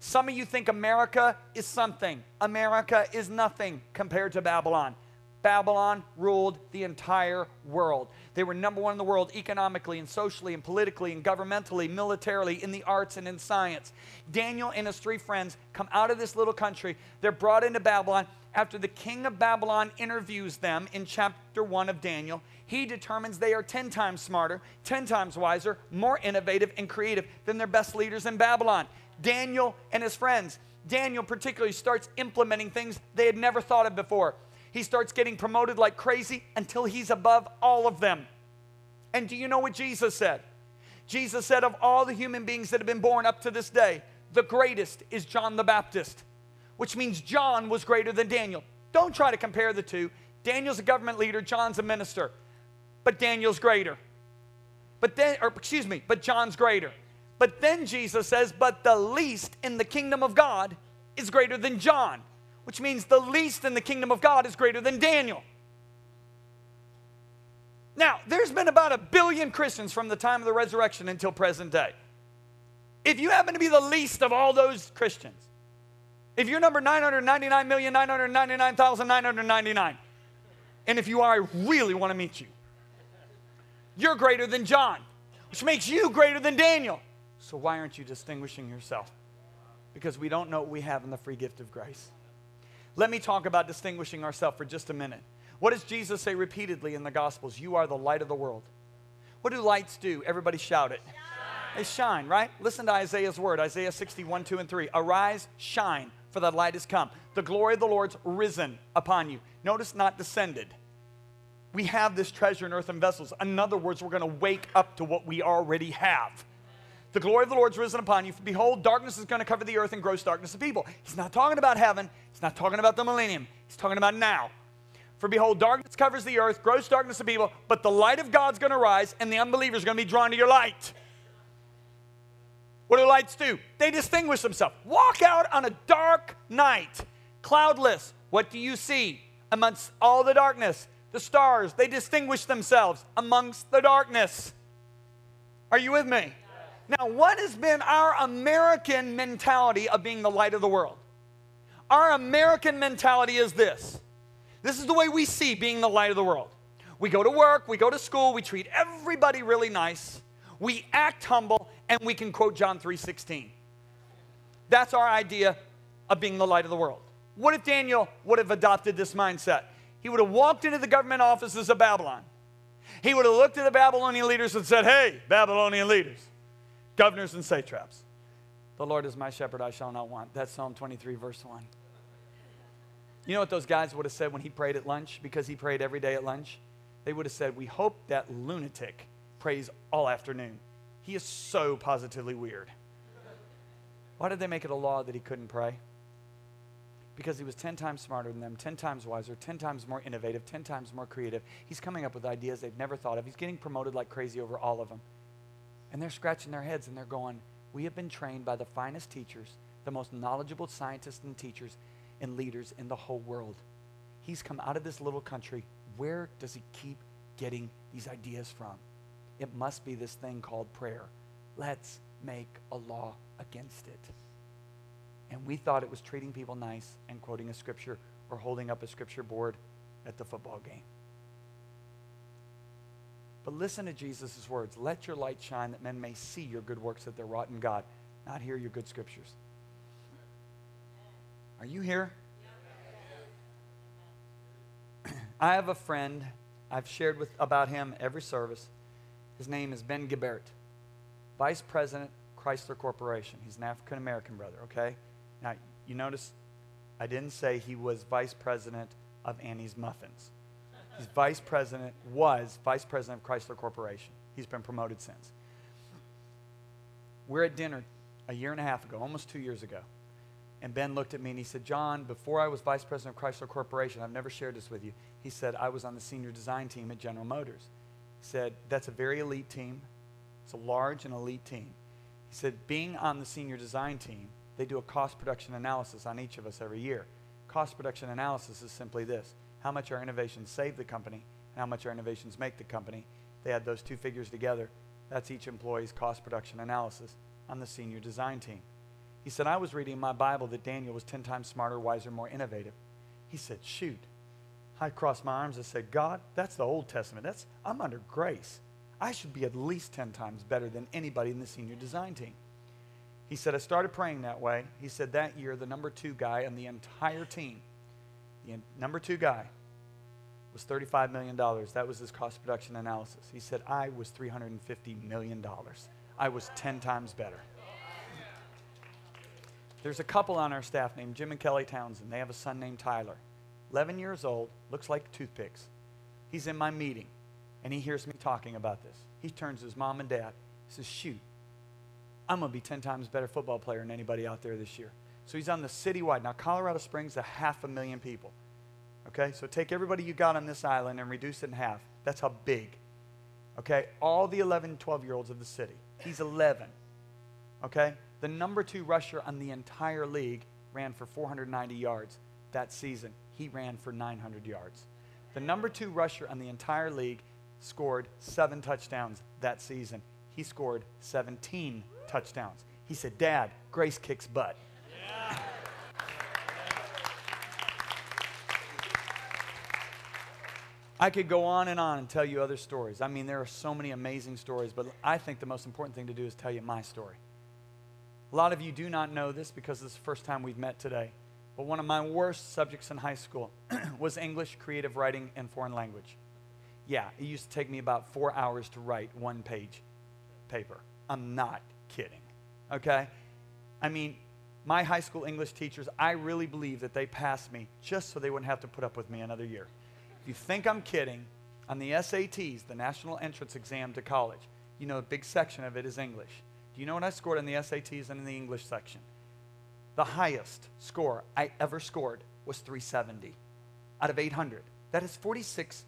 Some of you think America is something. America is nothing compared to Babylon. Babylon ruled the entire world. They were number one in the world economically and socially and politically and governmentally, militarily, in the arts and in science. Daniel and his three friends come out of this little country. They're brought into Babylon. After the king of Babylon interviews them in chapter 1 of Daniel, he determines they are 10 times smarter, 10 times wiser, more innovative, and creative than their best leaders in Babylon. Daniel and his friends. Daniel, particularly, starts implementing things they had never thought of before. He starts getting promoted like crazy until he's above all of them. And do you know what Jesus said? Jesus said, Of all the human beings that have been born up to this day, the greatest is John the Baptist, which means John was greater than Daniel. Don't try to compare the two. Daniel's a government leader, John's a minister, but Daniel's greater. But then, or excuse me, but John's greater. But then Jesus says, But the least in the kingdom of God is greater than John which means the least in the kingdom of God is greater than Daniel. Now, there's been about a billion Christians from the time of the resurrection until present day. If you happen to be the least of all those Christians, if you're number 999,999,999, and if you are, I really want to meet you, you're greater than John, which makes you greater than Daniel. So why aren't you distinguishing yourself? Because we don't know what we have in the free gift of grace. Let me talk about distinguishing ourselves for just a minute. What does Jesus say repeatedly in the Gospels? You are the light of the world. What do lights do? Everybody shout it. Shine. They shine, right? Listen to Isaiah's word Isaiah 61, 2 and 3. Arise, shine, for the light has come. The glory of the Lord's risen upon you. Notice not descended. We have this treasure in earthen vessels. In other words, we're going to wake up to what we already have. The glory of the Lord's risen upon you. Behold, darkness is going to cover the earth and gross darkness of people. He's not talking about heaven. He's not talking about the millennium. He's talking about now. For behold, darkness covers the earth, gross darkness of people, but the light of God's going to rise, and the unbelievers are going to be drawn to your light. What do lights do? They distinguish themselves. Walk out on a dark night, cloudless. What do you see amongst all the darkness? The stars. They distinguish themselves amongst the darkness. Are you with me? Now, what has been our American mentality of being the light of the world? Our American mentality is this this is the way we see being the light of the world. We go to work, we go to school, we treat everybody really nice, we act humble, and we can quote John 3:16. That's our idea of being the light of the world. What if Daniel would have adopted this mindset? He would have walked into the government offices of Babylon. He would have looked at the Babylonian leaders and said, Hey, Babylonian leaders, governors and satraps. The Lord is my shepherd, I shall not want. That's Psalm 23, verse 1. You know what those guys would have said when he prayed at lunch? Because he prayed every day at lunch? They would have said, We hope that lunatic prays all afternoon. He is so positively weird. Why did they make it a law that he couldn't pray? Because he was 10 times smarter than them, 10 times wiser, 10 times more innovative, 10 times more creative. He's coming up with ideas they've never thought of. He's getting promoted like crazy over all of them. And they're scratching their heads and they're going, We have been trained by the finest teachers, the most knowledgeable scientists and teachers and leaders in the whole world. He's come out of this little country. Where does he keep getting these ideas from? It must be this thing called prayer, let's make a law against it. And we thought it was treating people nice and quoting a scripture or holding up a scripture board at the football game. But listen to Jesus' words Let your light shine that men may see your good works that they're wrought in God, not hear your good scriptures. Are you here? I have a friend. I've shared with, about him every service. His name is Ben Gibert, Vice President, Chrysler Corporation. He's an African American brother, okay? Now, you notice I didn't say he was Vice President of Annie's Muffins. He's Vice President, was Vice President of Chrysler Corporation. He's been promoted since. We're at dinner a year and a half ago, almost two years ago. And Ben looked at me and he said, John, before I was vice president of Chrysler Corporation, I've never shared this with you. He said, I was on the senior design team at General Motors. He said, that's a very elite team. It's a large and elite team. He said, being on the senior design team, they do a cost production analysis on each of us every year. Cost production analysis is simply this how much our innovations save the company and how much our innovations make the company. They add those two figures together. That's each employee's cost production analysis on the senior design team. He said, I was reading in my Bible that Daniel was 10 times smarter, wiser, more innovative. He said, Shoot. I crossed my arms and said, God, that's the Old Testament. That's, I'm under grace. I should be at least 10 times better than anybody in the senior design team. He said, I started praying that way. He said, that year, the number two guy on the entire team, the number two guy, was $35 million. That was his cost production analysis. He said, I was $350 million. I was 10 times better. There's a couple on our staff named Jim and Kelly Townsend. They have a son named Tyler. 11 years old, looks like toothpicks. He's in my meeting, and he hears me talking about this. He turns to his mom and dad. Says, Shoot, I'm going to be 10 times better football player than anybody out there this year. So he's on the citywide. Now, Colorado Springs, a half a million people. Okay, so take everybody you got on this island and reduce it in half. That's how big. Okay, all the 11, 12 year olds of the city. He's 11. Okay, the number two rusher on the entire league ran for 490 yards that season. He ran for 900 yards. The number two rusher on the entire league scored seven touchdowns that season. He scored 17 touchdowns. He said, Dad, Grace kicks butt. I could go on and on and tell you other stories. I mean, there are so many amazing stories, but I think the most important thing to do is tell you my story. A lot of you do not know this because this is the first time we've met today. But one of my worst subjects in high school was English, creative writing, and foreign language. Yeah, it used to take me about four hours to write one page paper. I'm not kidding. Okay? I mean, my high school English teachers, I really believe that they passed me just so they wouldn't have to put up with me another year. If you think I'm kidding, on the SATs, the National Entrance Exam to college, you know, a big section of it is English. Do you know what I scored on the SATs and in the English section? The highest score I ever scored was 370 out of 800. That is 46%.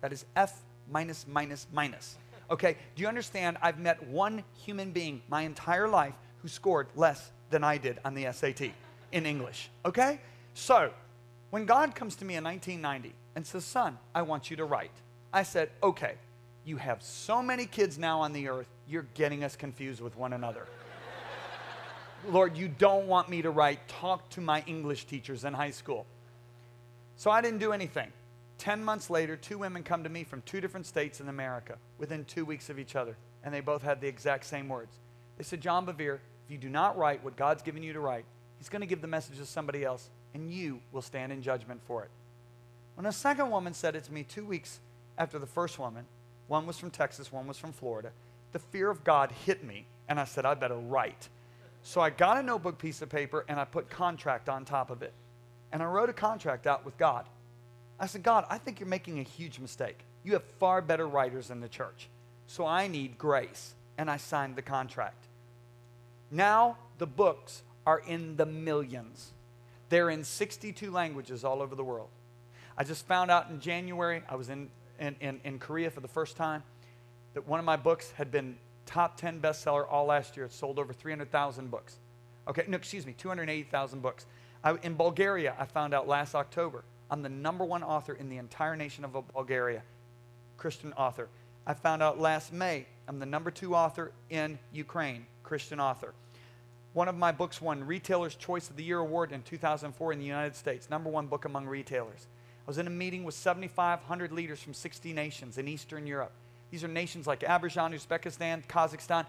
That is F minus, minus, minus. Okay, do you understand? I've met one human being my entire life who scored less than I did on the SAT in English. Okay? So, when God comes to me in 1990 and says, Son, I want you to write, I said, Okay, you have so many kids now on the earth, you're getting us confused with one another. Lord, you don't want me to write, talk to my English teachers in high school. So I didn't do anything. Ten months later, two women come to me from two different states in America within two weeks of each other, and they both had the exact same words. They said, John Bevere, if you do not write what God's given you to write, He's going to give the message to somebody else, and you will stand in judgment for it. When a second woman said it to me two weeks after the first woman, one was from Texas, one was from Florida. The fear of God hit me, and I said, I better write. So I got a notebook piece of paper and I put contract on top of it. And I wrote a contract out with God. I said, God, I think you're making a huge mistake. You have far better writers in the church. So I need grace. And I signed the contract. Now the books are in the millions. They're in 62 languages all over the world. I just found out in January, I was in in, in, in Korea for the first time that one of my books had been top 10 bestseller all last year. It sold over 300,000 books. Okay, no, excuse me, 280,000 books. I, in Bulgaria, I found out last October, I'm the number one author in the entire nation of Bulgaria, Christian author. I found out last May I'm the number two author in Ukraine, Christian author. One of my books won Retailer's Choice of the Year award in 2004 in the United States, number one book among retailers. I was in a meeting with 7,500 leaders from 60 nations in Eastern Europe. These are nations like Azerbaijan, Uzbekistan, Kazakhstan.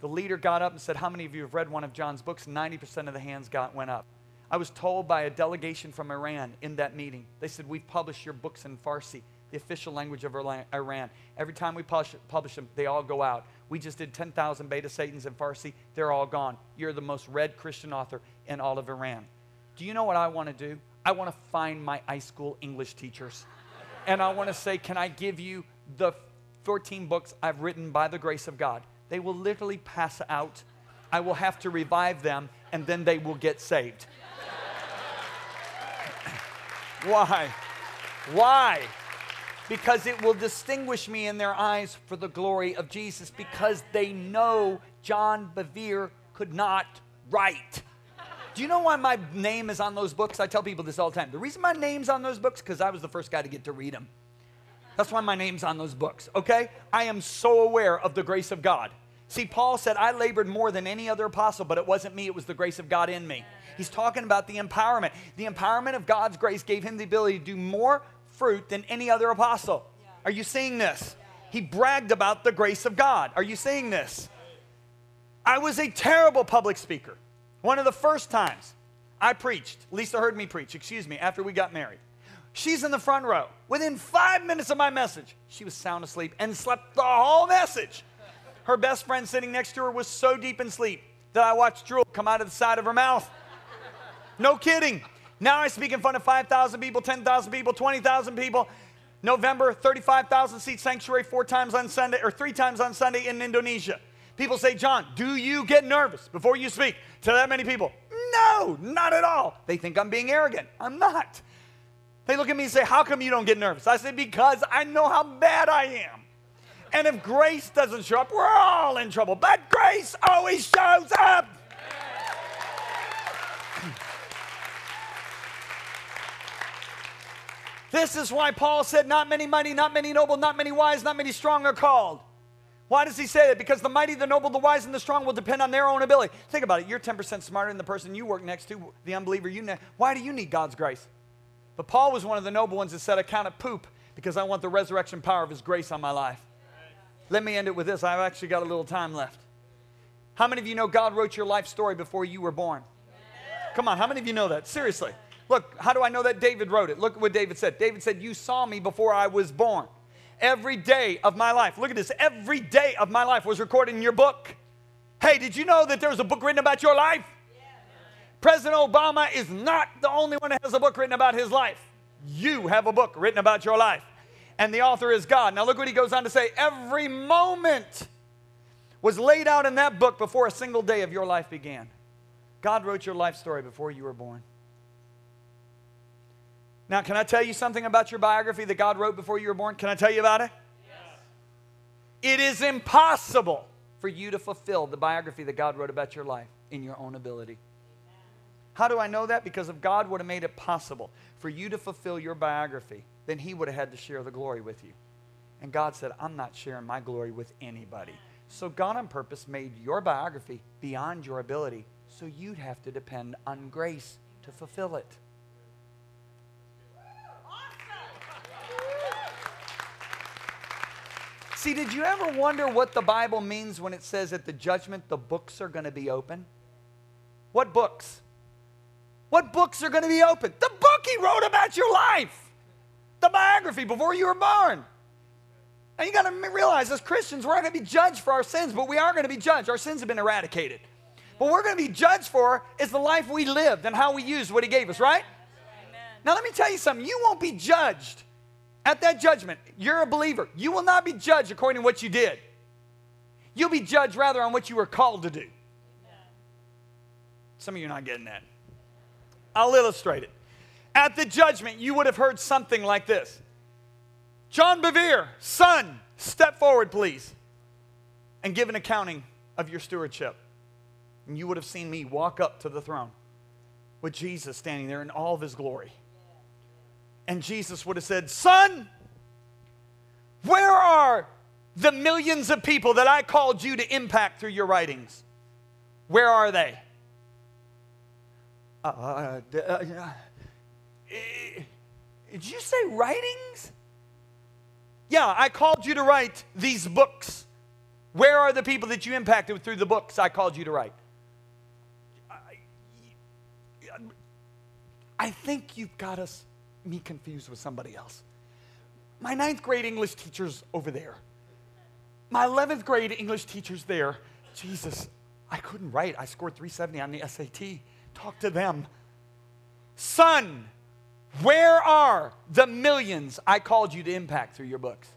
The leader got up and said, How many of you have read one of John's books? 90% of the hands got, went up. I was told by a delegation from Iran in that meeting, they said, We've published your books in Farsi, the official language of Iran. Every time we publish, publish them, they all go out. We just did 10,000 Bait of Satans in Farsi. They're all gone. You're the most read Christian author in all of Iran. Do you know what I want to do? I want to find my high school English teachers. And I want to say, can I give you the 14 books I've written by the grace of God? They will literally pass out. I will have to revive them, and then they will get saved. Why? Why? Because it will distinguish me in their eyes for the glory of Jesus because they know John Bevere could not write. Do you know why my name is on those books? I tell people this all the time. The reason my name's on those books because I was the first guy to get to read them. That's why my name's on those books, okay? I am so aware of the grace of God. See, Paul said, I labored more than any other apostle, but it wasn't me, it was the grace of God in me. He's talking about the empowerment. The empowerment of God's grace gave him the ability to do more fruit than any other apostle. Yeah. Are you seeing this? Yeah. He bragged about the grace of God. Are you seeing this? I was a terrible public speaker. One of the first times I preached, Lisa heard me preach, excuse me, after we got married. She's in the front row. Within five minutes of my message, she was sound asleep and slept the whole message. Her best friend sitting next to her was so deep in sleep that I watched drool come out of the side of her mouth. No kidding. Now I speak in front of 5,000 people, 10,000 people, 20,000 people. November, 35,000 seat sanctuary four times on Sunday or three times on Sunday in Indonesia. People say, John, do you get nervous before you speak to that many people? No, not at all. They think I'm being arrogant. I'm not. They look at me and say, How come you don't get nervous? I say, Because I know how bad I am. And if grace doesn't show up, we're all in trouble. But grace always shows up. This is why Paul said, Not many mighty, not many noble, not many wise, not many strong are called. Why does he say that? Because the mighty, the noble, the wise, and the strong will depend on their own ability. Think about it. You're 10% smarter than the person you work next to, the unbeliever you know. Why do you need God's grace? But Paul was one of the noble ones that said, I count it poop because I want the resurrection power of his grace on my life. Let me end it with this. I've actually got a little time left. How many of you know God wrote your life story before you were born? Come on, how many of you know that? Seriously. Look, how do I know that David wrote it? Look at what David said. David said, You saw me before I was born. Every day of my life, look at this, every day of my life was recorded in your book. Hey, did you know that there was a book written about your life? Yeah. President Obama is not the only one that has a book written about his life. You have a book written about your life. And the author is God. Now, look what he goes on to say every moment was laid out in that book before a single day of your life began. God wrote your life story before you were born. Now, can I tell you something about your biography that God wrote before you were born? Can I tell you about it? Yes. It is impossible for you to fulfill the biography that God wrote about your life in your own ability. How do I know that? Because if God would have made it possible for you to fulfill your biography, then He would have had to share the glory with you. And God said, I'm not sharing my glory with anybody. So God on purpose made your biography beyond your ability, so you'd have to depend on grace to fulfill it. See, did you ever wonder what the Bible means when it says at the judgment the books are going to be open? What books? What books are going to be open? The book he wrote about your life, the biography before you were born. Now you got to realize, as Christians, we're not going to be judged for our sins, but we are going to be judged. Our sins have been eradicated. But we're going to be judged for is the life we lived and how we used what He gave us, right? Amen. Now let me tell you something. You won't be judged at that judgment, you're a believer. You will not be judged according to what you did. You'll be judged rather on what you were called to do. Some of you are not getting that. I'll illustrate it. At the judgment, you would have heard something like this John Bevere, son, step forward, please, and give an accounting of your stewardship. And you would have seen me walk up to the throne with Jesus standing there in all of his glory. And Jesus would have said, Son, where are the millions of people that I called you to impact through your writings? Where are they? Uh, uh, uh, uh did you say writings? Yeah, I called you to write these books. Where are the people that you impacted through the books I called you to write? I, I think you've got us me confused with somebody else. My ninth grade English teacher's over there. My 11th grade English teacher's there. Jesus, I couldn't write. I scored 370 on the SAT. Talk to them. Son, where are the millions I called you to impact through your books?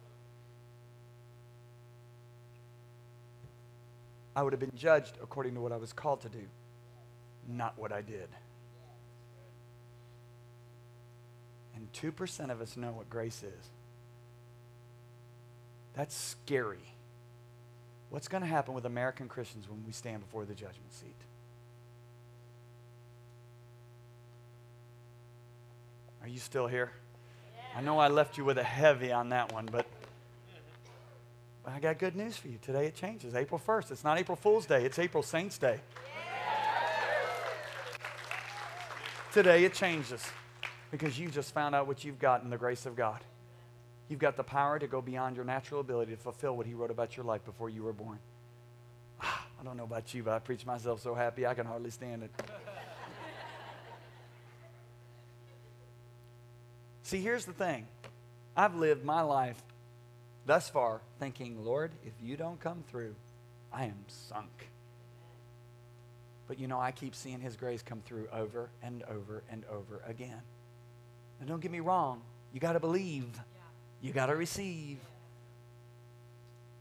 I would have been judged according to what I was called to do, not what I did. And 2% of us know what grace is. That's scary. What's going to happen with American Christians when we stand before the judgment seat? Are you still here? I know I left you with a heavy on that one, but I got good news for you. Today it changes. April 1st. It's not April Fool's Day, it's April Saints' Day. Today it changes because you just found out what you've got in the grace of God. You've got the power to go beyond your natural ability to fulfill what He wrote about your life before you were born. Ah, I don't know about you, but I preach myself so happy I can hardly stand it. See, here's the thing I've lived my life thus far thinking, Lord, if you don't come through, I am sunk. But you know, I keep seeing His grace come through over and over and over again. And don't get me wrong, you got to believe, you got to receive.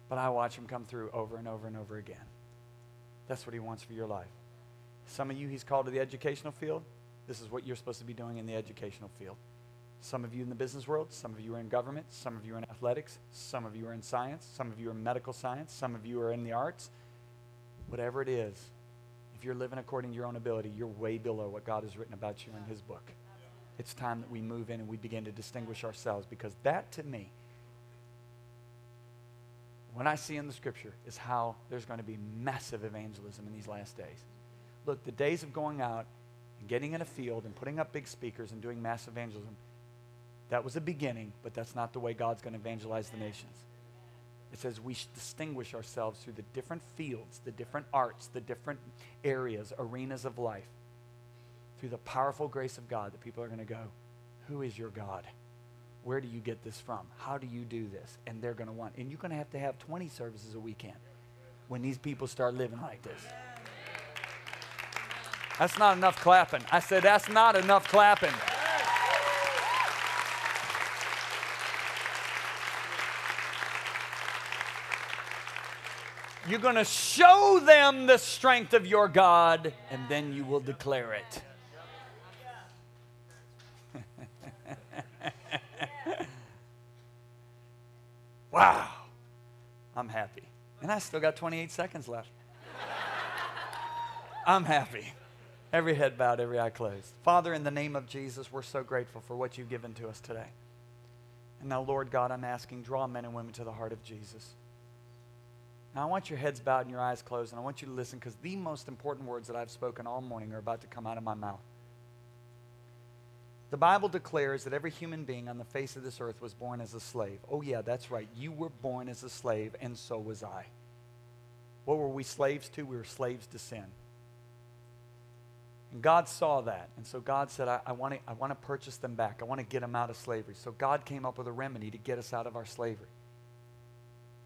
But I watch Him come through over and over and over again. That's what He wants for your life. Some of you, He's called to the educational field. This is what you're supposed to be doing in the educational field. Some of you in the business world, some of you are in government, some of you are in athletics, some of you are in science, some of you are in medical science, some of you are in the arts. Whatever it is, if you're living according to your own ability, you're way below what God has written about you in His book. It's time that we move in and we begin to distinguish ourselves because that to me, what I see in the scripture is how there's going to be massive evangelism in these last days. Look, the days of going out and getting in a field and putting up big speakers and doing mass evangelism that was a beginning, but that's not the way God's going to evangelize the nations. It says we distinguish ourselves through the different fields, the different arts, the different areas, arenas of life. Through the powerful grace of God, that people are going to go, Who is your God? Where do you get this from? How do you do this? And they're going to want, and you're going to have to have 20 services a weekend when these people start living like this. That's not enough clapping. I said, That's not enough clapping. You're going to show them the strength of your God, and then you will declare it. Wow. I'm happy. And I still got 28 seconds left. I'm happy. Every head bowed, every eye closed. Father, in the name of Jesus, we're so grateful for what you've given to us today. And now, Lord God, I'm asking, draw men and women to the heart of Jesus. Now, I want your heads bowed and your eyes closed, and I want you to listen because the most important words that I've spoken all morning are about to come out of my mouth. The Bible declares that every human being on the face of this earth was born as a slave. Oh, yeah, that's right. You were born as a slave, and so was I. What were we slaves to? We were slaves to sin. And God saw that. And so God said, I, I want to purchase them back. I want to get them out of slavery. So God came up with a remedy to get us out of our slavery.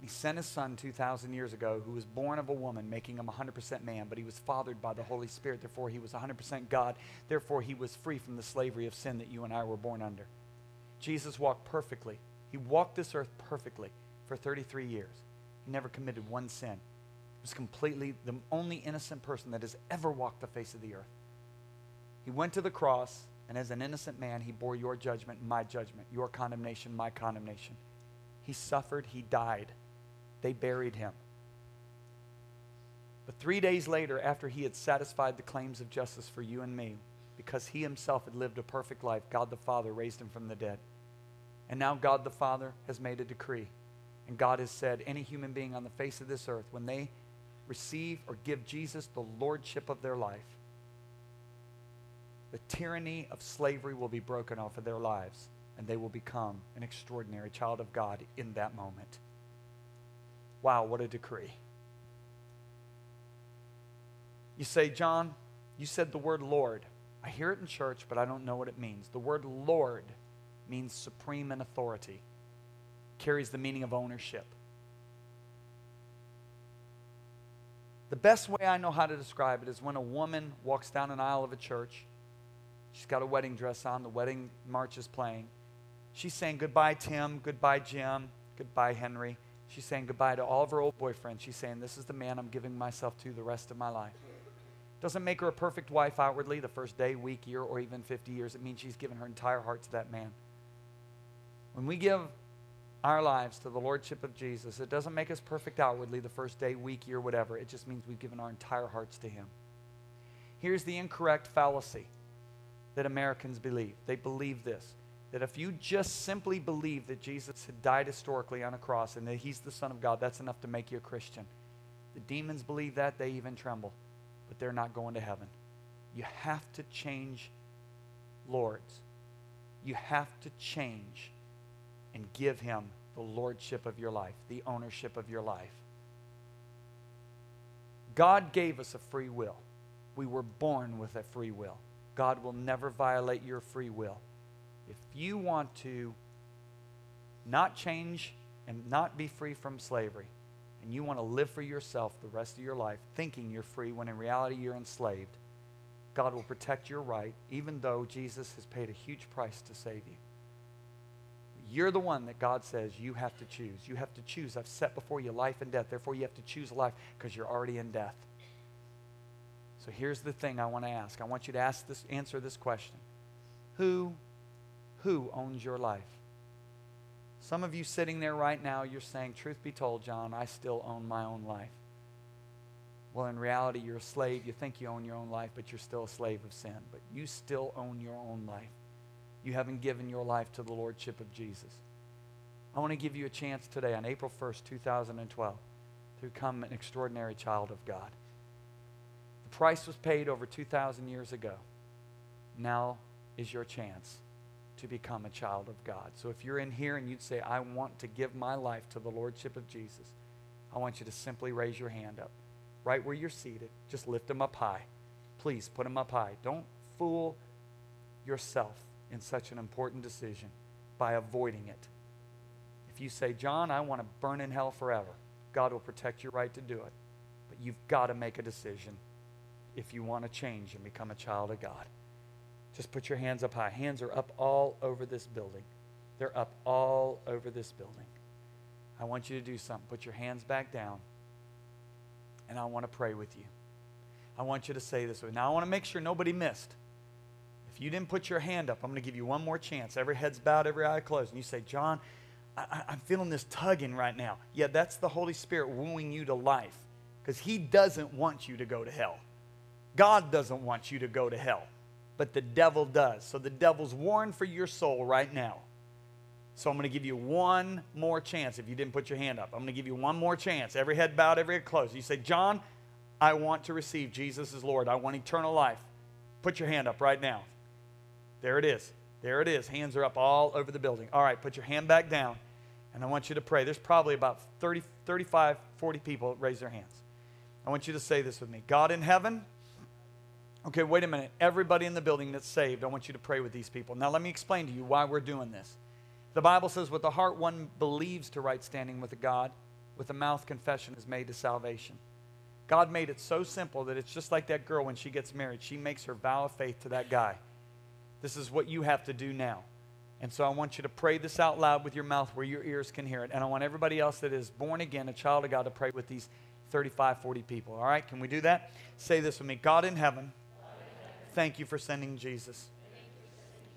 He sent his son 2,000 years ago, who was born of a woman, making him 100% man, but he was fathered by the Holy Spirit. Therefore, he was 100% God. Therefore, he was free from the slavery of sin that you and I were born under. Jesus walked perfectly. He walked this earth perfectly for 33 years. He never committed one sin. He was completely the only innocent person that has ever walked the face of the earth. He went to the cross, and as an innocent man, he bore your judgment, my judgment, your condemnation, my condemnation. He suffered, he died they buried him. But three days later, after he had satisfied the claims of justice for you and me, because he himself had lived a perfect life, God the Father raised him from the dead. And now God the Father has made a decree. And God has said any human being on the face of this earth, when they receive or give Jesus the lordship of their life, the tyranny of slavery will be broken off of their lives, and they will become an extraordinary child of God in that moment. Wow, what a decree. You say, John, you said the word Lord. I hear it in church, but I don't know what it means. The word Lord means supreme in authority carries the meaning of ownership. The best way I know how to describe it is when a woman walks down an aisle of a church. She's got a wedding dress on, the wedding march is playing. She's saying goodbye, Tim, goodbye, Jim, goodbye, Henry. She's saying goodbye to all of her old boyfriends. She's saying, This is the man I'm giving myself to the rest of my life. Doesn't make her a perfect wife outwardly the first day, week, year, or even 50 years. It means she's given her entire heart to that man. When we give our lives to the Lordship of Jesus. It doesn't make us perfect outwardly the first day, week, year, whatever. It just means we've given our entire hearts to Him. Here's the incorrect fallacy that Americans believe they believe this that if you just simply believe that Jesus had died historically on a cross and that He's the Son of God, that's enough to make you a Christian. The demons believe that, they even tremble, but they're not going to heaven. You have to change lords. You have to change and give him the lordship of your life, the ownership of your life. God gave us a free will. We were born with a free will. God will never violate your free will. If you want to not change and not be free from slavery, and you want to live for yourself the rest of your life, thinking you're free when in reality you're enslaved, God will protect your right, even though Jesus has paid a huge price to save you. You're the one that God says you have to choose. You have to choose. I've set before you life and death. Therefore, you have to choose life because you're already in death. So here's the thing I want to ask. I want you to ask this, answer this question. Who, who owns your life? Some of you sitting there right now, you're saying, Truth be told, John, I still own my own life. Well, in reality, you're a slave. You think you own your own life, but you're still a slave of sin. But you still own your own life you haven't given your life to the Lordship of Jesus. I want to give you a chance today on April 1st, 2012, to become an extraordinary child of God. The price was paid over 2,000 years ago. Now is your chance to become a child of God. So if you're in here and you'd say, I want to give my life to the Lordship of Jesus, I want you to simply raise your hand up. Right where you're seated, just lift them up high. Please put them up high. Don't fool yourself in such an important decision by avoiding it. If you say, John, I want to burn in hell forever, God will protect your right to do it. But you've got to make a decision if you want to change and become a child of God. Just put your hands up high. Hands are up all over this building. They're up all over this building. I want you to do something. Put your hands back down. And I want to pray with you. I want you to say this. Now, I want to make sure nobody missed If you didn't put your hand up, I'm going to give you one more chance. Every head's bowed, every eye closed. And you say, John, I, am feeling this tugging right now. Yeah, that's the Holy Spirit wooing you to life because He doesn't want you to go to hell. God doesn't want you to go to hell, but the devil does. So the devil's warned for your soul right now. So I'm going to give you one more chance if you didn't put your hand up. I'm going to give you one more chance. Every head bowed, every head closed. You say, John, I want to receive Jesus as Lord. I want eternal life. Put your hand up right now. There it is. There it is. Hands are up all over the building. All right, put your hand back down, and I want you to pray. There's probably about 30, 35, 40 people raise their hands. I want you to say this with me God in heaven. Okay, wait a minute. Everybody in the building that's saved, I want you to pray with these people. Now, let me explain to you why we're doing this. The Bible says, with the heart one believes to right standing with God, with the mouth confession is made to salvation. God made it so simple that it's just like that girl when she gets married. She makes her vow of faith to that guy. This is what you have to do now. And so I want you to pray this out loud with your mouth where your ears can hear it. And I want everybody else that is born again, a child of God, to pray with these 35, 40 people. All right? Can we do that? Say this with me God in heaven, thank you for sending Jesus.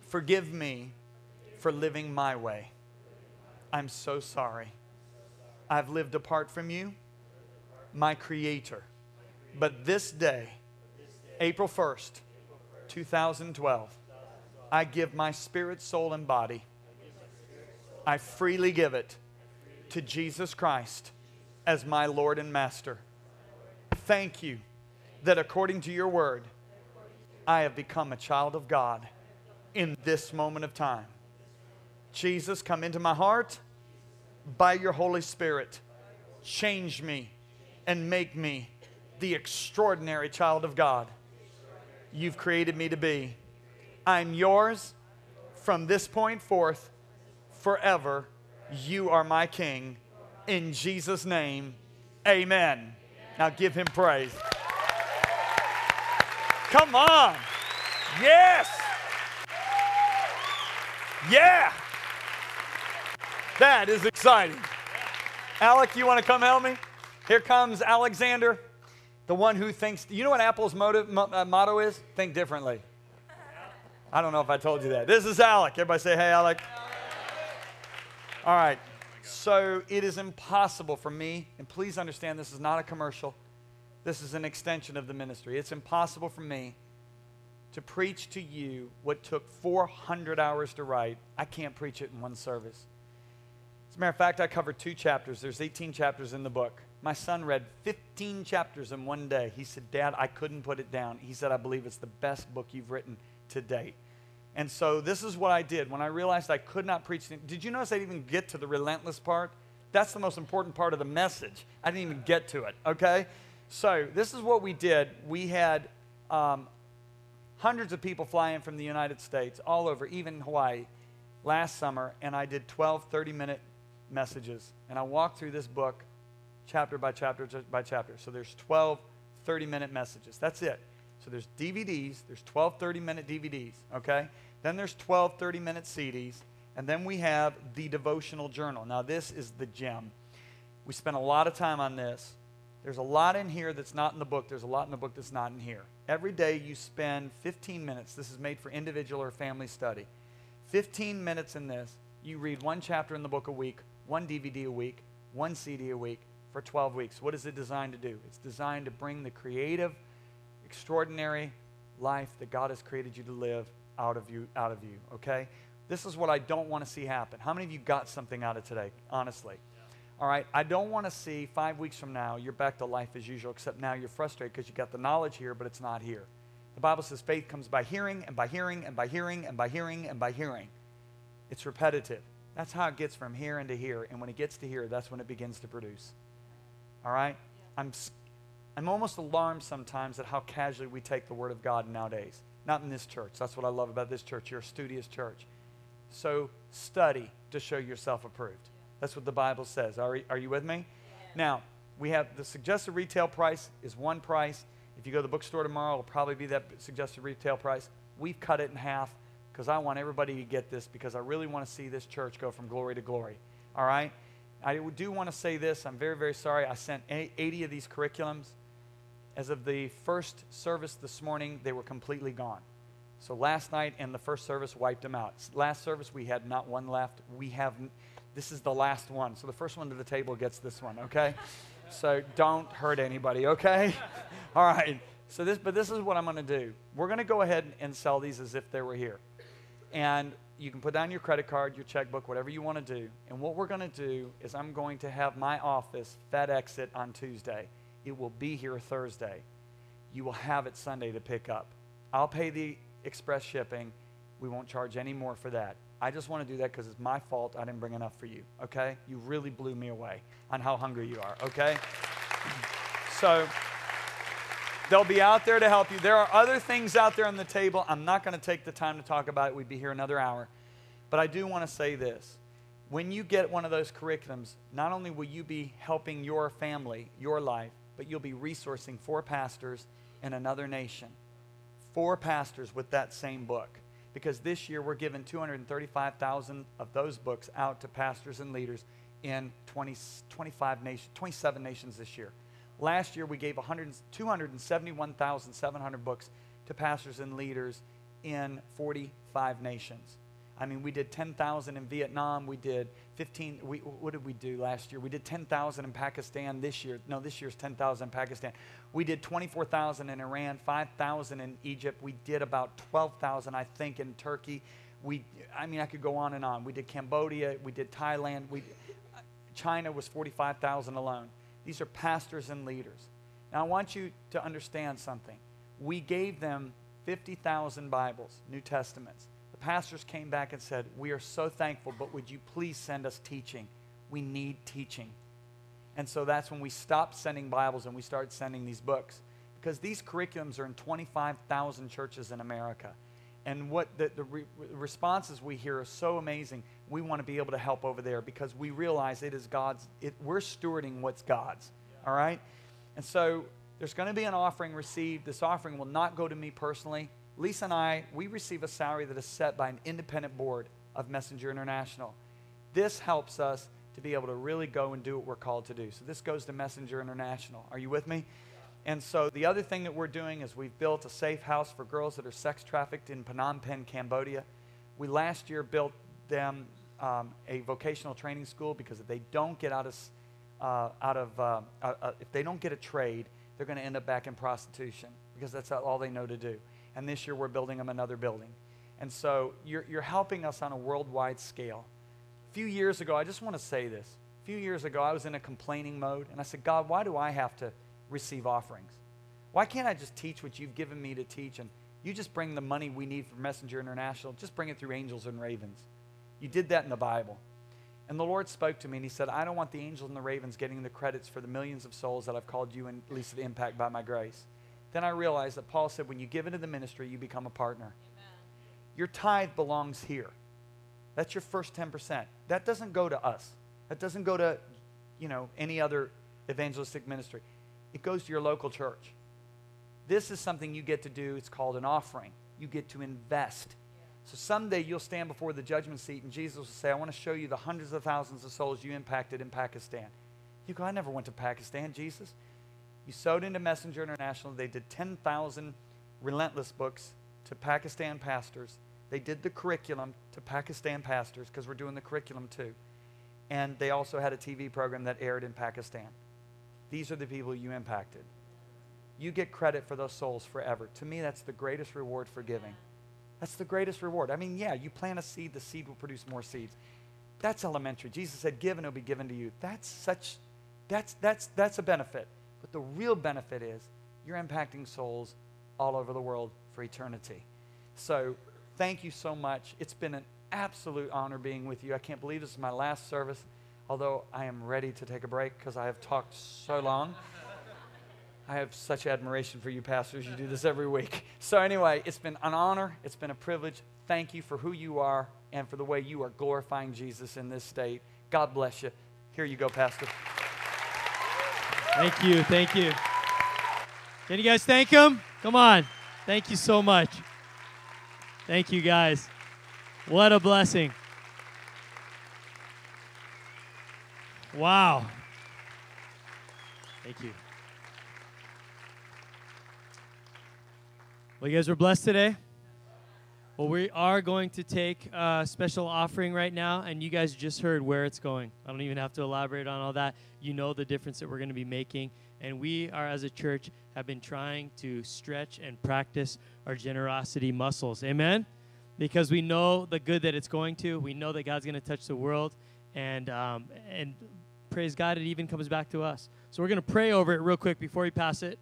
Forgive me for living my way. I'm so sorry. I've lived apart from you, my Creator. But this day, April 1st, 2012, I give my spirit, soul, and body. I freely give it to Jesus Christ as my Lord and Master. Thank you that according to your word, I have become a child of God in this moment of time. Jesus, come into my heart by your Holy Spirit. Change me and make me the extraordinary child of God you've created me to be. I'm yours from this point forth forever. You are my King. In Jesus' name, amen. Now give him praise. Come on. Yes. Yeah. That is exciting. Alec, you want to come help me? Here comes Alexander, the one who thinks. You know what Apple's motive, uh, motto is? Think differently. I don't know if I told you that. This is Alec. Everybody say, hey, Alec. All right. So it is impossible for me, and please understand this is not a commercial, this is an extension of the ministry. It's impossible for me to preach to you what took 400 hours to write. I can't preach it in one service. As a matter of fact, I covered two chapters. There's 18 chapters in the book. My son read 15 chapters in one day. He said, Dad, I couldn't put it down. He said, I believe it's the best book you've written to date. And so this is what I did when I realized I could not preach. Did you notice I didn't even get to the relentless part? That's the most important part of the message. I didn't even get to it, okay? So this is what we did. We had um, hundreds of people flying from the United States, all over, even Hawaii, last summer, and I did 12 30 minute messages. And I walked through this book chapter by chapter by chapter. So there's 12 30 minute messages. That's it. So there's DVDs, there's 12 30 minute DVDs, okay? Then there's 12 30 minute CDs, and then we have the devotional journal. Now, this is the gem. We spent a lot of time on this. There's a lot in here that's not in the book. There's a lot in the book that's not in here. Every day you spend 15 minutes. This is made for individual or family study. 15 minutes in this. You read one chapter in the book a week, one DVD a week, one CD a week for 12 weeks. What is it designed to do? It's designed to bring the creative, extraordinary life that God has created you to live out of you, out of you, okay? This is what I don't want to see happen. How many of you got something out of today, honestly? All right, I don't want to see five weeks from now you're back to life as usual, except now you're frustrated because you got the knowledge here, but it's not here. The Bible says faith comes by hearing, and by hearing, and by hearing, and by hearing, and by hearing. It's repetitive. That's how it gets from here into here. And when it gets to here, that's when it begins to produce. All right? I'm, I'm almost alarmed sometimes at how casually we take the Word of God nowadays. Not in this church. That's what I love about this church. You're a studious church. So study to show yourself approved. That's what the Bible says. Are, are you with me? Yeah. Now, we have the suggested retail price is one price. If you go to the bookstore tomorrow, it'll probably be that suggested retail price. We've cut it in half because I want everybody to get this because I really want to see this church go from glory to glory. All right? I do want to say this. I'm very, very sorry. I sent 80 of these curriculums. As of the first service this morning, they were completely gone. So last night and the first service wiped them out. Last service, we had not one left. We have this is the last one. So the first one to the table gets this one, okay? So don't hurt anybody, okay? All right. So this, but this is what I'm going to do. We're going to go ahead and sell these as if they were here. And you can put down your credit card, your checkbook, whatever you want to do. And what we're going to do is I'm going to have my office FedEx it on Tuesday. It will be here Thursday. You will have it Sunday to pick up. I'll pay the express shipping. We won't charge any more for that. I just want to do that because it's my fault I didn't bring enough for you, okay? You really blew me away on how hungry you are, okay? So they'll be out there to help you. There are other things out there on the table. I'm not going to take the time to talk about it. We'd be here another hour. But I do want to say this. When you get one of those curriculums, not only will you be helping your family, your life, but you'll be resourcing four pastors in another nation. Four pastors with that same book because this year we're giving 235,000 of those books out to pastors and leaders in 20, 25 nations, 27 nations this year. Last year we gave 271,700 books to pastors and leaders in 45 nations. I mean, we did 10,000 in Vietnam. We did 15. We, what did we do last year? We did 10,000 in Pakistan this year. No, this year's 10,000 in Pakistan. We did 24,000 in Iran, 5,000 in Egypt. We did about 12,000, I think, in Turkey. We, I mean, I could go on and on. We did Cambodia. We did Thailand. We, China was 45,000 alone. These are pastors and leaders. Now, I want you to understand something. We gave them 50,000 Bibles, New Testaments. Pastors came back and said, We are so thankful, but would you please send us teaching? We need teaching. And so that's when we stopped sending Bibles and we started sending these books. Because these curriculums are in 25,000 churches in America. And what the, the re- responses we hear are so amazing. We want to be able to help over there because we realize it is God's, it, we're stewarding what's God's. All right? And so there's going to be an offering received. This offering will not go to me personally. Lisa and I, we receive a salary that is set by an independent board of Messenger International. This helps us to be able to really go and do what we're called to do. So this goes to Messenger International. Are you with me? And so the other thing that we're doing is we've built a safe house for girls that are sex trafficked in Phnom Penh, Cambodia. We last year built them um, a vocational training school because if they don't get out of, uh, out of uh, uh, uh if they don't get a trade, they're going to end up back in prostitution because that's all they know to do. And this year we're building them another building. And so you're, you're helping us on a worldwide scale. A few years ago, I just want to say this. A few years ago, I was in a complaining mode, and I said, God, why do I have to receive offerings? Why can't I just teach what you've given me to teach and you just bring the money we need for Messenger International, just bring it through angels and ravens? You did that in the Bible. And the Lord spoke to me and He said, I don't want the angels and the ravens getting the credits for the millions of souls that I've called you and Lisa to impact by my grace. Then I realized that Paul said, when you give into the ministry, you become a partner. Amen. Your tithe belongs here. That's your first 10%. That doesn't go to us. That doesn't go to, you know, any other evangelistic ministry. It goes to your local church. This is something you get to do. It's called an offering. You get to invest. So someday you'll stand before the judgment seat and Jesus will say, I want to show you the hundreds of thousands of souls you impacted in Pakistan. You go, I never went to Pakistan, Jesus. You sowed into Messenger International. They did 10,000 relentless books to Pakistan pastors. They did the curriculum to Pakistan pastors because we're doing the curriculum too. And they also had a TV program that aired in Pakistan. These are the people you impacted. You get credit for those souls forever. To me, that's the greatest reward for giving. That's the greatest reward. I mean, yeah, you plant a seed, the seed will produce more seeds. That's elementary. Jesus said, Give and it'll be given to you. That's such, that's, that's, that's a benefit. The real benefit is you're impacting souls all over the world for eternity. So thank you so much. It's been an absolute honor being with you. I can't believe this is my last service, although I am ready to take a break because I have talked so long. I have such admiration for you, pastors. You do this every week. So, anyway, it's been an honor. It's been a privilege. Thank you for who you are and for the way you are glorifying Jesus in this state. God bless you. Here you go, Pastor. Thank you. Thank you. Can you guys thank him? Come on. Thank you so much. Thank you, guys. What a blessing. Wow. Thank you. Well, you guys were blessed today. Well, we are going to take a special offering right now, and you guys just heard where it's going. I don't even have to elaborate on all that. You know the difference that we're going to be making. And we are, as a church, have been trying to stretch and practice our generosity muscles. Amen? because we know the good that it's going to. We know that God's going to touch the world, and um, and praise God, it even comes back to us. So we're going to pray over it real quick before we pass it.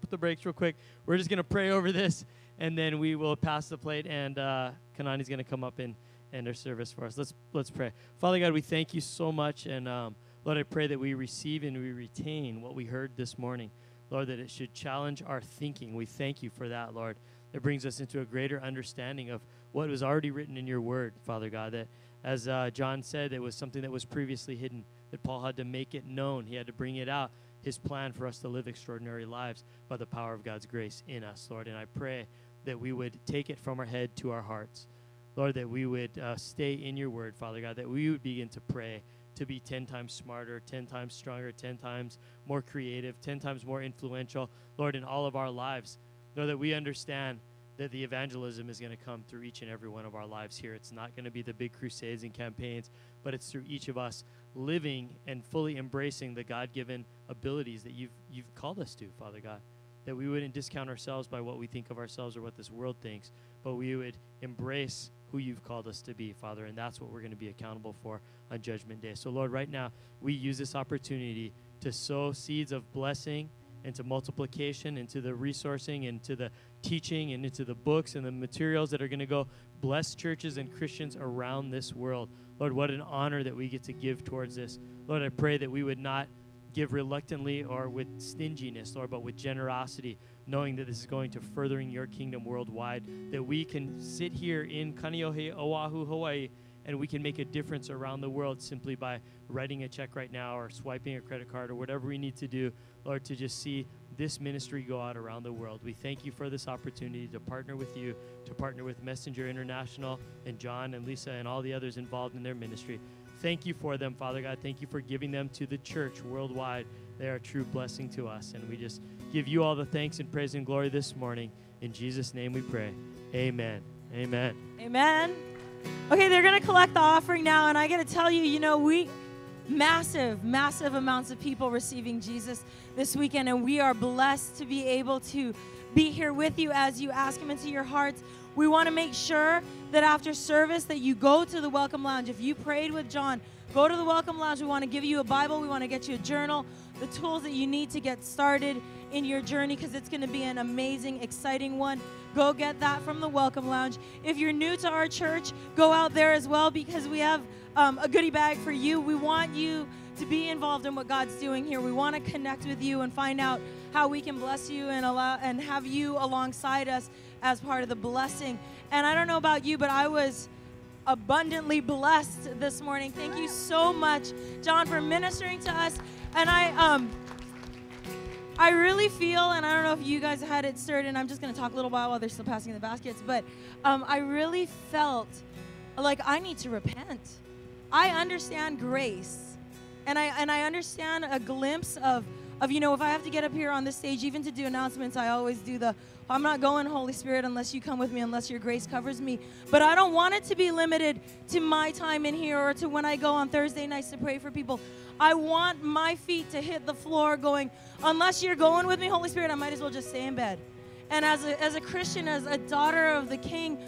Put the brakes real quick. We're just going to pray over this, and then we will pass the plate, and uh, Kanani's going to come up and end our service for us. Let's let's pray. Father God, we thank you so much, and um, Lord, I pray that we receive and we retain what we heard this morning. Lord, that it should challenge our thinking. We thank you for that, Lord. It brings us into a greater understanding of what was already written in your word, Father God. That, as uh, John said, it was something that was previously hidden, that Paul had to make it known. He had to bring it out, his plan for us to live extraordinary lives by the power of God's grace in us, Lord. And I pray that we would take it from our head to our hearts. Lord, that we would uh, stay in your word, Father God, that we would begin to pray to be 10 times smarter, 10 times stronger, 10 times more creative, 10 times more influential, Lord, in all of our lives. Lord, that we understand that the evangelism is going to come through each and every one of our lives here. It's not going to be the big crusades and campaigns, but it's through each of us living and fully embracing the God given abilities that you've, you've called us to, Father God. That we wouldn't discount ourselves by what we think of ourselves or what this world thinks, but we would embrace who you've called us to be, Father. And that's what we're going to be accountable for on Judgment Day. So, Lord, right now, we use this opportunity to sow seeds of blessing into multiplication, into the resourcing, into the teaching, and into the books and the materials that are going to go bless churches and Christians around this world. Lord, what an honor that we get to give towards this. Lord, I pray that we would not give reluctantly or with stinginess, Lord, but with generosity, knowing that this is going to furthering your kingdom worldwide, that we can sit here in Kaneohe, Oahu, Hawaii, and we can make a difference around the world simply by writing a check right now or swiping a credit card or whatever we need to do, Lord, to just see this ministry go out around the world. We thank you for this opportunity to partner with you, to partner with Messenger International and John and Lisa and all the others involved in their ministry. Thank you for them, Father God. Thank you for giving them to the church worldwide. They are a true blessing to us. And we just give you all the thanks and praise and glory this morning. In Jesus' name we pray. Amen. Amen. Amen. Okay, they're going to collect the offering now, and I got to tell you, you know, we massive, massive amounts of people receiving Jesus this weekend, and we are blessed to be able to be here with you as you ask Him into your hearts. We want to make sure that after service that you go to the welcome lounge. If you prayed with John, go to the welcome lounge. We want to give you a Bible. We want to get you a journal, the tools that you need to get started in your journey because it's going to be an amazing, exciting one. Go get that from the Welcome Lounge. If you're new to our church, go out there as well because we have um, a goodie bag for you. We want you to be involved in what God's doing here. We want to connect with you and find out how we can bless you and allow and have you alongside us as part of the blessing. And I don't know about you, but I was abundantly blessed this morning. Thank you so much, John, for ministering to us. And I um I really feel, and I don't know if you guys had it stirred, and I'm just going to talk a little while while they're still passing the baskets, but um, I really felt like I need to repent. I understand grace, and I and I understand a glimpse of of you know if I have to get up here on the stage, even to do announcements, I always do the I'm not going, Holy Spirit, unless you come with me, unless your grace covers me. But I don't want it to be limited to my time in here or to when I go on Thursday nights to pray for people. I want my feet to hit the floor going, unless you're going with me, Holy Spirit, I might as well just stay in bed. And as a, as a Christian, as a daughter of the King,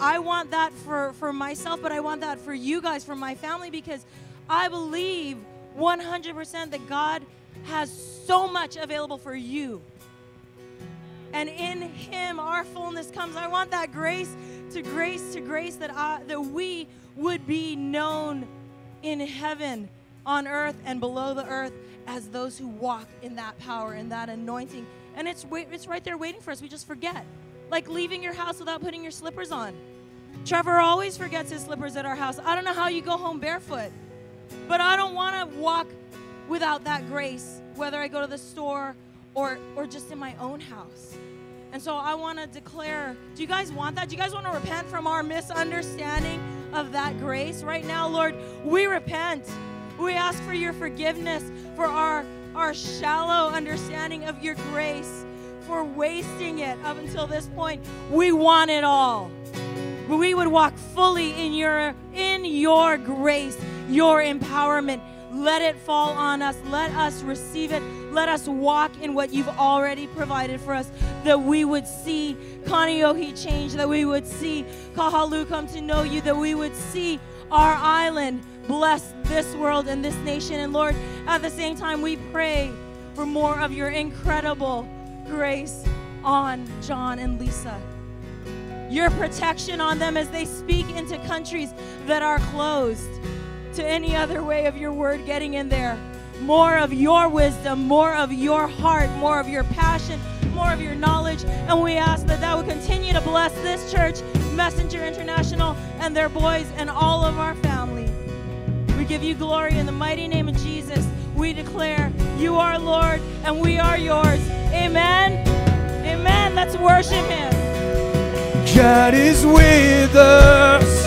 I want that for, for myself, but I want that for you guys, for my family, because I believe 100% that God has so much available for you. And in Him, our fullness comes. I want that grace to grace to grace that, I, that we would be known in heaven on earth and below the earth as those who walk in that power and that anointing. And it's, it's right there waiting for us. We just forget. Like leaving your house without putting your slippers on. Trevor always forgets his slippers at our house. I don't know how you go home barefoot, but I don't want to walk without that grace, whether I go to the store or, or just in my own house. And so I want to declare do you guys want that? Do you guys want to repent from our misunderstanding of that grace? Right now, Lord, we repent. We ask for your forgiveness for our, our shallow understanding of your grace, for wasting it up until this point. We want it all. We would walk fully in your in your grace, your empowerment. Let it fall on us. Let us receive it. Let us walk in what you've already provided for us. That we would see Kaneohe change, that we would see Kahaluu come to know you, that we would see our island bless this world and this nation. And Lord, at the same time, we pray for more of your incredible grace on John and Lisa. Your protection on them as they speak into countries that are closed to any other way of your word getting in there. More of your wisdom, more of your heart, more of your passion, more of your knowledge. And we ask that that would continue to bless this church, Messenger International, and their boys, and all of our family. We give you glory in the mighty name of Jesus. We declare you are Lord and we are yours. Amen. Amen. Let's worship him. God is with us.